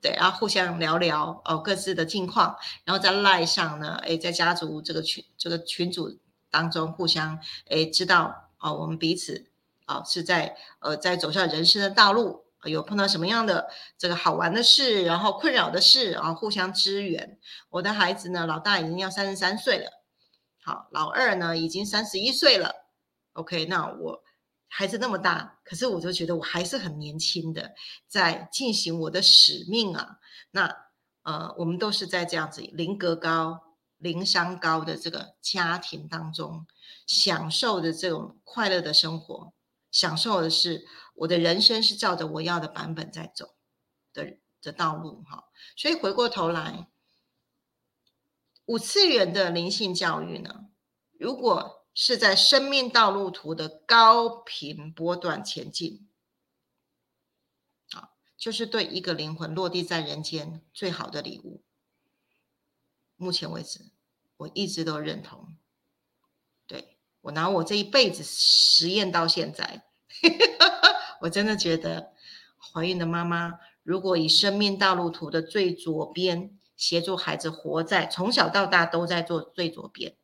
对，然后互相聊聊哦各自的近况，然后在赖上呢，哎，在家族这个群这个群组当中互相哎知道哦我们彼此哦是在呃在走上人生的道路。有碰到什么样的这个好玩的事，然后困扰的事啊，互相支援。我的孩子呢，老大已经要三十三岁了，好，老二呢已经三十一岁了。OK，那我孩子那么大，可是我就觉得我还是很年轻的，在进行我的使命啊。那呃，我们都是在这样子灵格高、灵商高的这个家庭当中，享受的这种快乐的生活，享受的是。我的人生是照着我要的版本在走的的道路哈，所以回过头来，五次元的灵性教育呢，如果是在生命道路图的高频波段前进，啊，就是对一个灵魂落地在人间最好的礼物。目前为止，我一直都认同，对我拿我这一辈子实验到现在。我真的觉得，怀孕的妈妈如果以生命道路图的最左边协助孩子活在从小到大都在做最左边，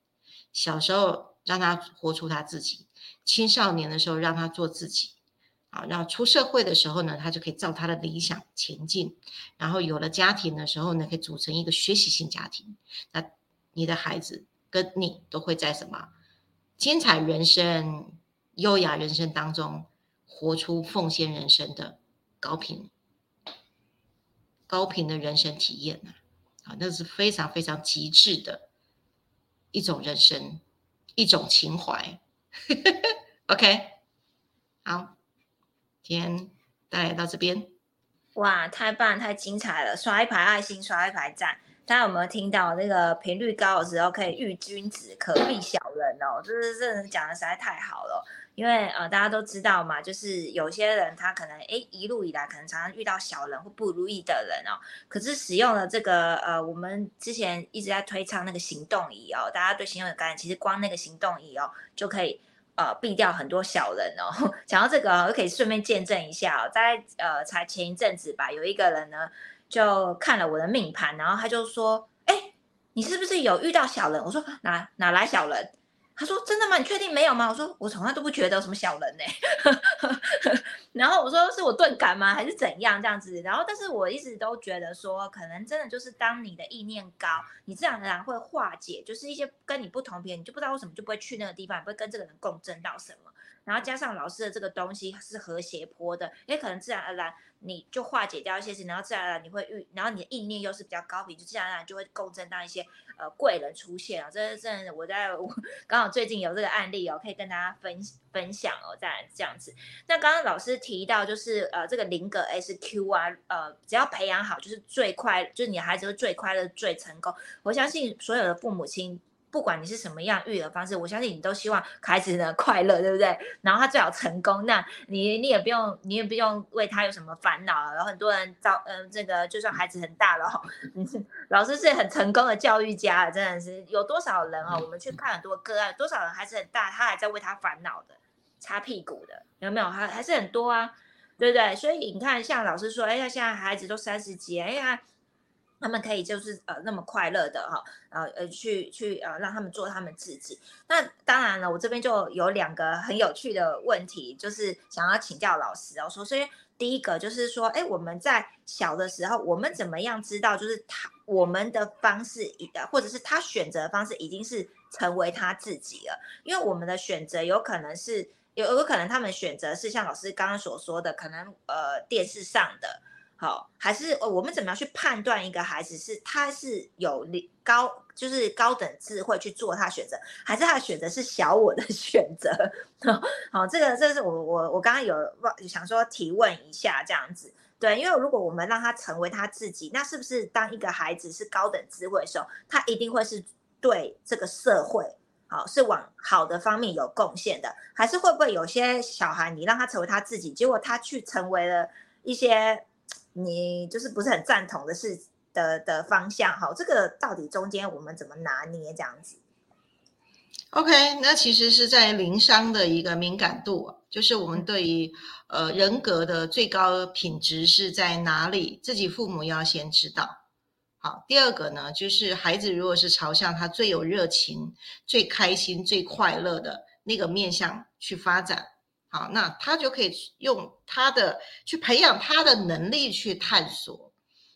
小时候让他活出他自己，青少年的时候让他做自己，啊，然后出社会的时候呢，他就可以照他的理想前进，然后有了家庭的时候呢，可以组成一个学习性家庭，那你的孩子跟你都会在什么精彩人生、优雅人生当中。活出奉献人生的高频、高频的人生体验呐，啊，那是非常非常极致的一种人生，一种情怀。(laughs) OK，好，今天带来到这边。哇，太棒，太精彩了！刷一排爱心，刷一排赞。大家有没有听到那个频率高的时候可以遇君子，可避小人哦？就是这人讲的实在太好了。因为呃，大家都知道嘛，就是有些人他可能哎一路以来可能常常遇到小人或不如意的人哦，可是使用了这个呃，我们之前一直在推倡那个行动仪哦，大家对行动有概念，其实光那个行动仪哦就可以呃避掉很多小人哦。(laughs) 讲到这个，我可以顺便见证一下哦，在呃才前一阵子吧，有一个人呢就看了我的命盘，然后他就说，哎，你是不是有遇到小人？我说哪哪来小人？他说：“真的吗？你确定没有吗？”我说：“我从来都不觉得有什么小人呢。” (laughs) 然后我说是我钝感吗，还是怎样这样子？然后，但是我一直都觉得说，可能真的就是当你的意念高，你自然而然会化解，就是一些跟你不同频，你就不知道为什么就不会去那个地方，不会跟这个人共振到什么。然后加上老师的这个东西是和谐坡的，也可能自然而然你就化解掉一些事，然后自然而然你会遇，然后你的意念又是比较高频，就自然而然就会共振到一些呃贵人出现啊。这是真的，我在我刚好最近有这个案例哦，可以跟大家分分享哦。再这样子，那刚刚老师提到就是呃这个零格 SQ 啊，呃只要培养好就是最快，就是你的孩子会最快乐、最成功。我相信所有的父母亲。不管你是什么样育儿方式，我相信你都希望孩子呢 (laughs) 快乐，对不对？然后他最好成功，那你你也不用，你也不用为他有什么烦恼。然后很多人造，嗯，这个就算孩子很大了，老师是很成功的教育家，真的是有多少人啊？我们去看很多个案，多少人孩子很大，他还在为他烦恼的，擦屁股的，有没有？还还是很多啊，对不对？所以你看，像老师说，哎呀，现在孩子都三十几，哎呀。他们可以就是呃那么快乐的哈，呃呃去去呃让他们做他们自己。那当然了，我这边就有两个很有趣的问题，就是想要请教老师哦。首先第一个就是说，哎，我们在小的时候，我们怎么样知道就是他我们的方式，呃或者是他选择的方式已经是成为他自己了？因为我们的选择有可能是有有可能他们选择是像老师刚刚所说的，可能呃电视上的。好，还是我们怎么样去判断一个孩子是他是有高就是高等智慧去做他选择，还是他的选择是小我的 (laughs) 选择？好，这个这是我我我刚刚有想说提问一下这样子，对，因为如果我们让他成为他自己，那是不是当一个孩子是高等智慧的时候，他一定会是对这个社会好是往好的方面有贡献的？还是会不会有些小孩你让他成为他自己，结果他去成为了一些？你就是不是很赞同的事的的方向哈，这个到底中间我们怎么拿捏这样子？OK，那其实是在灵商的一个敏感度，就是我们对于呃人格的最高品质是在哪里，自己父母要先知道。好，第二个呢，就是孩子如果是朝向他最有热情、最开心、最快乐的那个面向去发展。好，那他就可以用他的去培养他的能力去探索。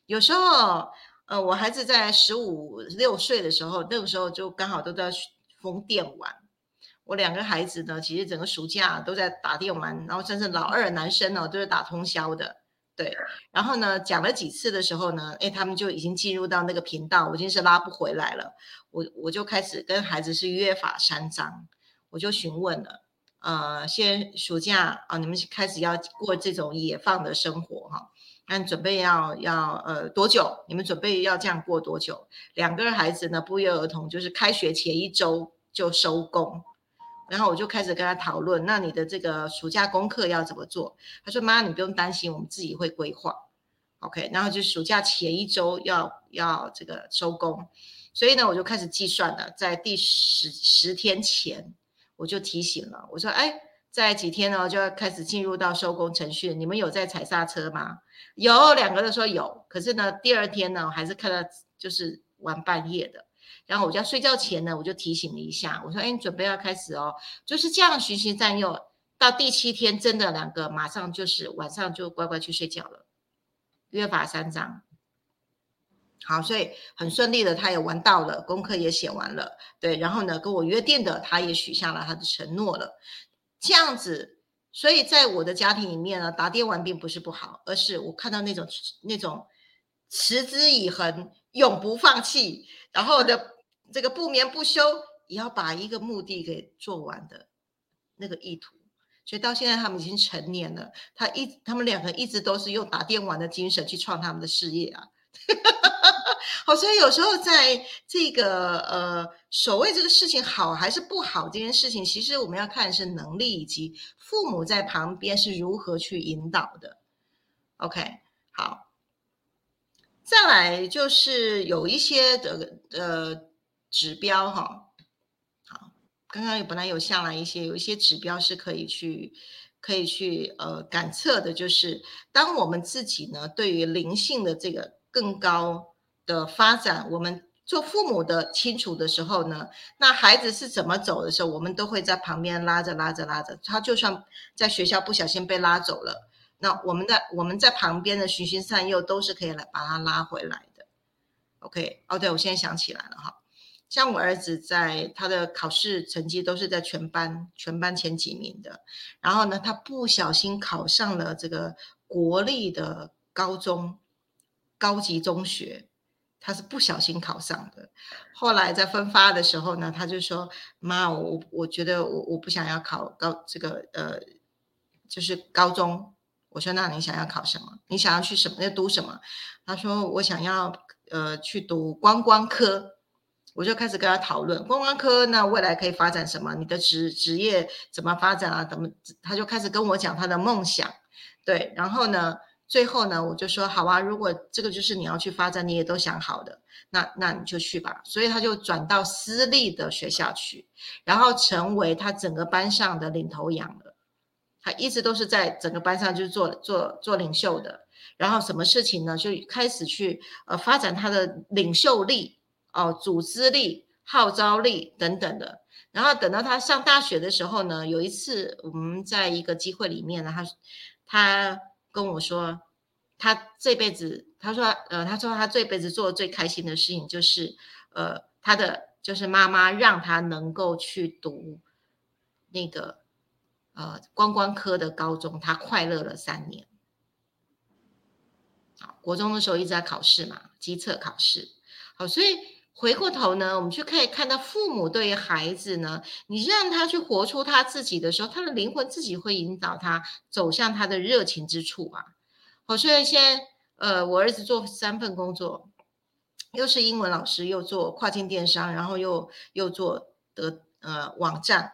有时候，呃，我孩子在十五六岁的时候，那个时候就刚好都在疯电玩。我两个孩子呢，其实整个暑假都在打电玩，然后甚至老二男生呢都是打通宵的。对，然后呢讲了几次的时候呢，哎，他们就已经进入到那个频道，我已经是拉不回来了。我我就开始跟孩子是约法三章，我就询问了。呃，先暑假啊，你们开始要过这种野放的生活哈？那准备要要呃多久？你们准备要这样过多久？两个孩子呢，不约而同就是开学前一周就收工，然后我就开始跟他讨论，那你的这个暑假功课要怎么做？他说：“妈，你不用担心，我们自己会规划。”OK，然后就暑假前一周要要这个收工，所以呢，我就开始计算了，在第十十天前。我就提醒了，我说：“哎，在几天呢，就要开始进入到收工程序。你们有在踩刹车吗？”有两个人说有，可是呢，第二天呢，我还是看到就是玩半夜的。然后我就要睡觉前呢，我就提醒了一下，我说：“哎，你准备要开始哦。”就是这样循循善诱，到第七天，真的两个马上就是晚上就乖乖去睡觉了。约法三章。好，所以很顺利的，他也玩到了，功课也写完了，对，然后呢，跟我约定的，他也许下了他的承诺了，这样子，所以在我的家庭里面呢，打电玩并不是不好，而是我看到那种那种持之以恒、永不放弃，然后的这个不眠不休，也要把一个目的给做完的那个意图，所以到现在他们已经成年了，他一他们两个一直都是用打电玩的精神去创他们的事业啊。(laughs) 好，所以有时候在这个呃，所谓这个事情好还是不好这件事情，其实我们要看是能力以及父母在旁边是如何去引导的。OK，好，再来就是有一些的呃指标哈。好，刚刚有本来有下来一些，有一些指标是可以去可以去呃感测的，就是当我们自己呢对于灵性的这个。更高的发展，我们做父母的清楚的时候呢，那孩子是怎么走的时候，我们都会在旁边拉着拉着拉着。他就算在学校不小心被拉走了，那我们在我们在旁边的循循善诱都是可以来把他拉回来的。OK，哦，对，我现在想起来了哈，像我儿子在他的考试成绩都是在全班全班前几名的，然后呢，他不小心考上了这个国立的高中高级中学。他是不小心考上的，后来在分发的时候呢，他就说：“妈，我我觉得我我不想要考高这个呃，就是高中。”我说：“那你想要考什么？你想要去什么？要读什么？”他说：“我想要呃去读观光科。”我就开始跟他讨论观光科那未来可以发展什么？你的职职业怎么发展啊？怎么？他就开始跟我讲他的梦想。对，然后呢？最后呢，我就说好啊，如果这个就是你要去发展，你也都想好的，那那你就去吧。所以他就转到私立的学校去，然后成为他整个班上的领头羊了。他一直都是在整个班上就是做做做领袖的，然后什么事情呢，就开始去呃发展他的领袖力哦、组织力、号召力等等的。然后等到他上大学的时候呢，有一次我们在一个机会里面呢，他他。跟我说，他这辈子，他说，呃，他说他这辈子做的最开心的事情就是，呃，他的就是妈妈让他能够去读那个呃观光科的高中，他快乐了三年。好，国中的时候一直在考试嘛，机测考试。好，所以回过头呢，我们就可以看到父母对于孩子呢，你让他去活出他自己的时候，他的灵魂自己会引导他走向他的热情之处啊。好，所以现在呃，我儿子做三份工作，又是英文老师，又做跨境电商，然后又又做的呃网站，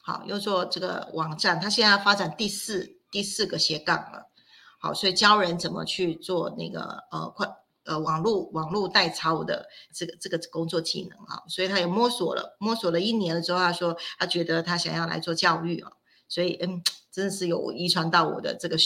好，又做这个网站，他现在发展第四第四个斜杠了。好，所以教人怎么去做那个呃快。呃，网络网络代操的这个这个工作技能啊，所以他也摸索了，摸索了一年了之后，他说他觉得他想要来做教育啊，所以嗯，真的是有遗传到我的这个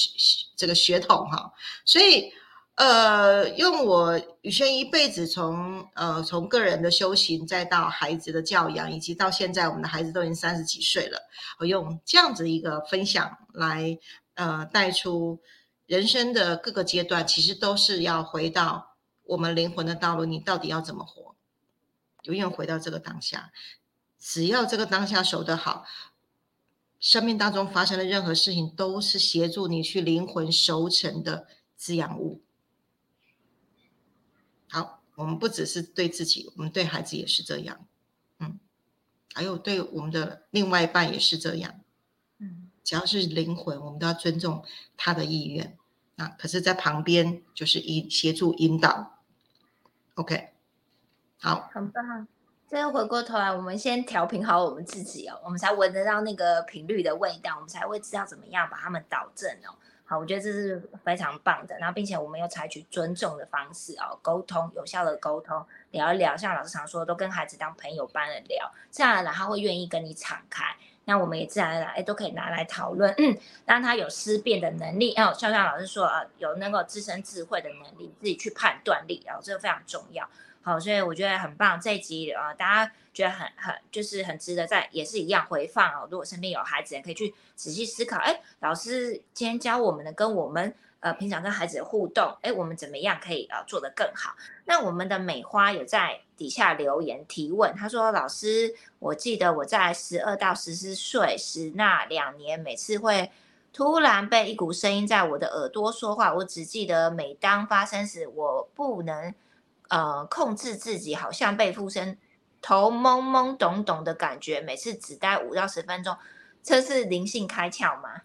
这个血统哈，所以呃，用我宇轩一辈子从呃从个人的修行，再到孩子的教养，以及到现在我们的孩子都已经三十几岁了，我用这样子一个分享来呃带出。人生的各个阶段，其实都是要回到我们灵魂的道路。你到底要怎么活？永远回到这个当下。只要这个当下守得好，生命当中发生的任何事情，都是协助你去灵魂熟成的滋养物。好，我们不只是对自己，我们对孩子也是这样。嗯，还有对我们的另外一半也是这样。嗯。只要是灵魂，我们都要尊重他的意愿。那可是，在旁边就是引协助引导。OK，好，很棒。再回过头来，我们先调频好我们自己哦，我们才闻得到那个频率的味道，我们才会知道怎么样把它们导正哦。好，我觉得这是非常棒的。然后，并且我们又采取尊重的方式哦，沟通有效的沟通，聊一聊，像老师常说，都跟孩子当朋友般的聊，这样然他会愿意跟你敞开。那我们也自然而然哎都可以拿来讨论，嗯让他有思辨的能力。哦，笑笑老师说啊，有那个自身智慧的能力，自己去判断力，然后这个非常重要。好，所以我觉得很棒。这一集啊，大家觉得很很就是很值得在也是一样回放哦。如果身边有孩子，也可以去仔细思考。哎，老师今天教我们的，跟我们。呃，平常跟孩子的互动，哎，我们怎么样可以呃做得更好？那我们的美花有在底下留言提问，他说：“老师，我记得我在十二到十四岁时那两年，每次会突然被一股声音在我的耳朵说话，我只记得每当发生时，我不能呃控制自己，好像被附身，头懵懵懂懂的感觉，每次只待五到十分钟，这是灵性开窍吗？”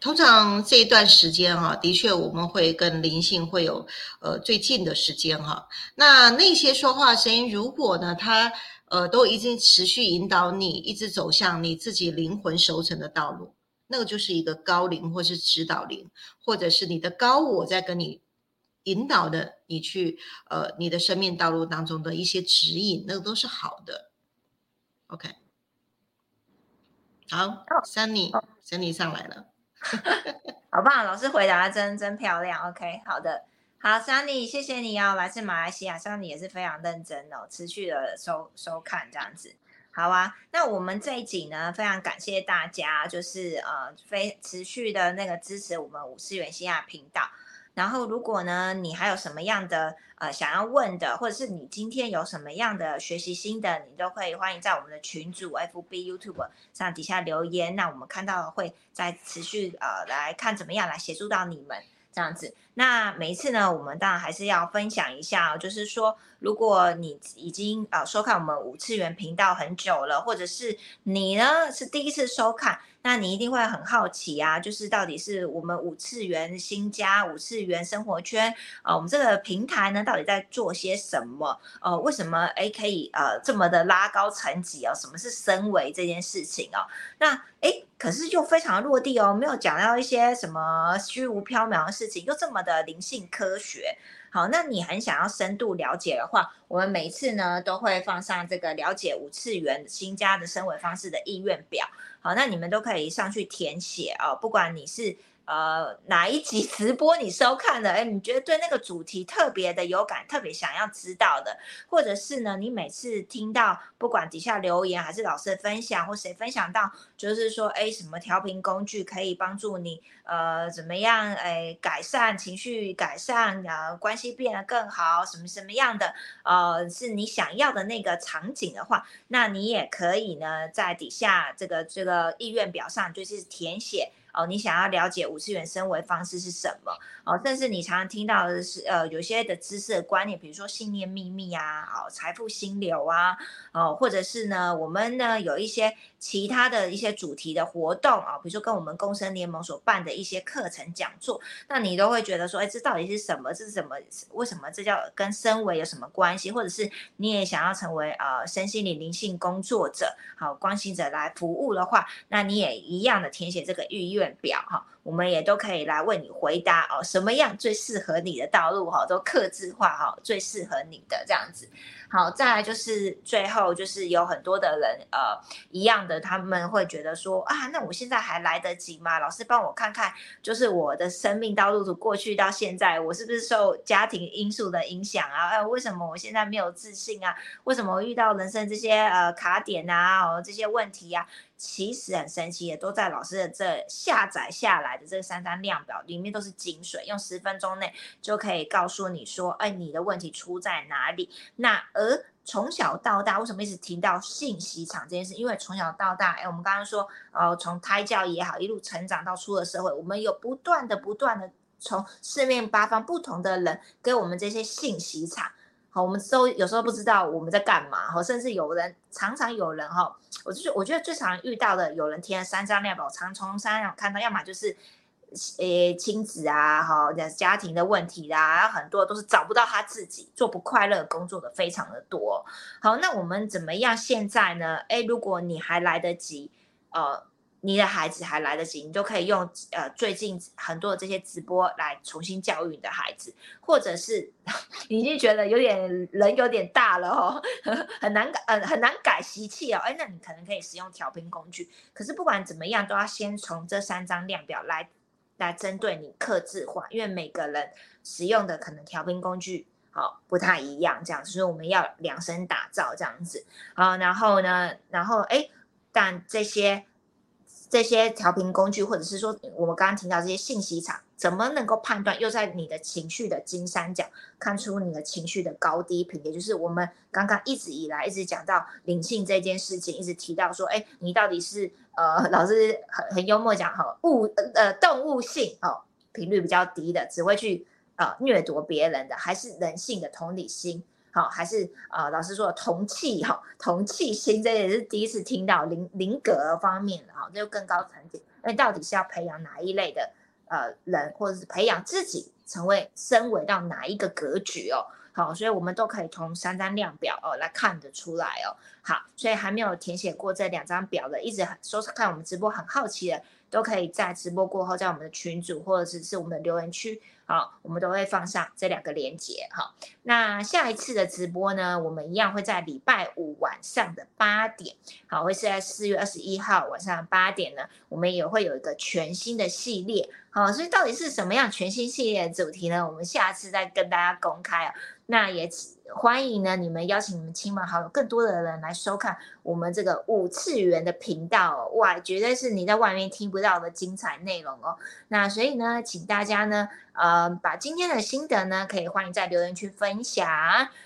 通常这一段时间哈，的确我们会跟灵性会有呃最近的时间哈。那那些说话声音，如果呢，它呃都已经持续引导你，一直走向你自己灵魂熟成的道路，那个就是一个高灵或是指导灵，或者是你的高我在跟你引导的，你去呃你的生命道路当中的一些指引，那个都是好的。OK，好，Sunny，Sunny 上来了。(laughs) 好棒，老师回答真真漂亮。OK，好的，好，Sunny，谢谢你哦，来自马来西亚，Sunny 也是非常认真哦，持续的收收看这样子。好啊，那我们这一集呢，非常感谢大家，就是呃，非持续的那个支持我们五次元西亚频道。然后，如果呢，你还有什么样的呃想要问的，或者是你今天有什么样的学习心得，你都可以欢迎在我们的群组 FB、YouTube 上底下留言。那我们看到会再持续呃来看怎么样来协助到你们这样子。那每一次呢，我们当然还是要分享一下，就是说。如果你已经呃收看我们五次元频道很久了，或者是你呢是第一次收看，那你一定会很好奇啊，就是到底是我们五次元新家、五次元生活圈啊，我们这个平台呢到底在做些什么？呃，为什么诶可以呃这么的拉高层级哦？什么是升维这件事情哦？那诶可是又非常落地哦，没有讲到一些什么虚无缥缈的事情，又这么的灵性科学。好，那你很想要深度了解的话，我们每次呢都会放上这个了解五次元新家的升维方式的意愿表。好，那你们都可以上去填写哦，不管你是。呃，哪一集 (laughs) 直播你收看了？哎，你觉得对那个主题特别的有感，特别想要知道的，或者是呢，你每次听到不管底下留言还是老师的分享，或谁分享到，就是说，哎，什么调频工具可以帮助你，呃，怎么样，哎，改善情绪，改善呃关系变得更好，什么什么样的，呃，是你想要的那个场景的话，那你也可以呢，在底下这个这个意愿表上，就是填写。哦，你想要了解五次元升维方式是什么？哦，甚至你常常听到的是，呃，有些的知识的观念，比如说信念秘密啊，哦，财富心流啊，哦，或者是呢，我们呢有一些其他的一些主题的活动啊，比如说跟我们共生联盟所办的一些课程讲座，那你都会觉得说，哎，这到底是什么？这是什么？为什么这叫跟升维有什么关系？或者是你也想要成为呃身心灵灵性工作者，好，关心者来服务的话，那你也一样的填写这个预约。表哈，我们也都可以来为你回答哦，什么样最适合你的道路哈，都克制化哈，最适合你的这样子。好，再来就是最后就是有很多的人呃一样的，他们会觉得说啊，那我现在还来得及吗？老师帮我看看，就是我的生命道路从过去到现在，我是不是受家庭因素的影响啊？哎，为什么我现在没有自信啊？为什么遇到人生这些呃卡点啊？哦，这些问题呀？其实很神奇，也都在老师的这下载下来的这三张量表里面都是精髓，用十分钟内就可以告诉你说，哎，你的问题出在哪里？那而从小到大，为什么一直提到信息场这件事？因为从小到大，哎，我们刚刚说，呃，从胎教也好，一路成长到出了社会，我们有不断的、不断的从四面八方不同的人给我们这些信息场。好，我们都有时候不知道我们在干嘛，哈，甚至有人常常有人哈，我就是我觉得最常遇到的，有人填了三张量表，常从三张看到，要么就是，呃，亲子啊，哈，家庭的问题啦，很多都是找不到他自己，做不快乐工作的非常的多。好，那我们怎么样现在呢？哎，如果你还来得及，呃。你的孩子还来得及，你就可以用呃最近很多的这些直播来重新教育你的孩子，或者是 (laughs) 已经觉得有点人有点大了哦，(laughs) 很难改呃很难改习气哦，哎，那你可能可以使用调频工具。可是不管怎么样，都要先从这三张量表来来针对你克制化，因为每个人使用的可能调频工具好不太一样，这样，所以我们要量身打造这样子啊。然后呢，然后哎，但这些。这些调频工具，或者是说我们刚刚提到这些信息场，怎么能够判断？又在你的情绪的金三角看出你的情绪的高低频，也就是我们刚刚一直以来一直讲到灵性这件事情，一直提到说，哎，你到底是呃，老师很很幽默讲哈，物呃动物性哦频率比较低的，只会去呃掠夺别人的，还是人性的同理心？好，还是呃，老师说同气哈，同气心，这也是第一次听到灵灵格方面的哈，这就更高层级。那到底是要培养哪一类的呃人，或者是培养自己成为升维到哪一个格局哦？好，所以我们都可以从三张量表哦来看得出来哦。好，所以还没有填写过这两张表的，一直很说看我们直播很好奇的，都可以在直播过后，在我们的群组或者是是我们的留言区。好，我们都会放上这两个链接。哈，那下一次的直播呢，我们一样会在礼拜五晚上的八点，好，会是在四月二十一号晚上八点呢，我们也会有一个全新的系列。好，所以到底是什么样全新系列的主题呢？我们下次再跟大家公开啊。那也欢迎呢，你们邀请你们亲朋好友，更多的人来收看我们这个五次元的频道。哇，绝对是你在外面听不到的精彩内容哦。那所以呢，请大家呢，呃，把今天的心得呢，可以欢迎在留言区分享。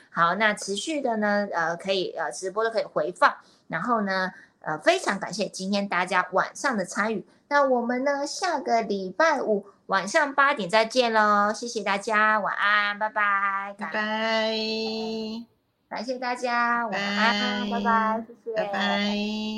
好，那持续的呢，呃，可以呃直播都可以回放。然后呢，呃，非常感谢今天大家晚上的参与。那我们呢，下个礼拜五晚上八点再见喽！谢谢大家，晚安，拜拜，拜拜，感谢大家，晚安，拜拜，谢谢，拜拜。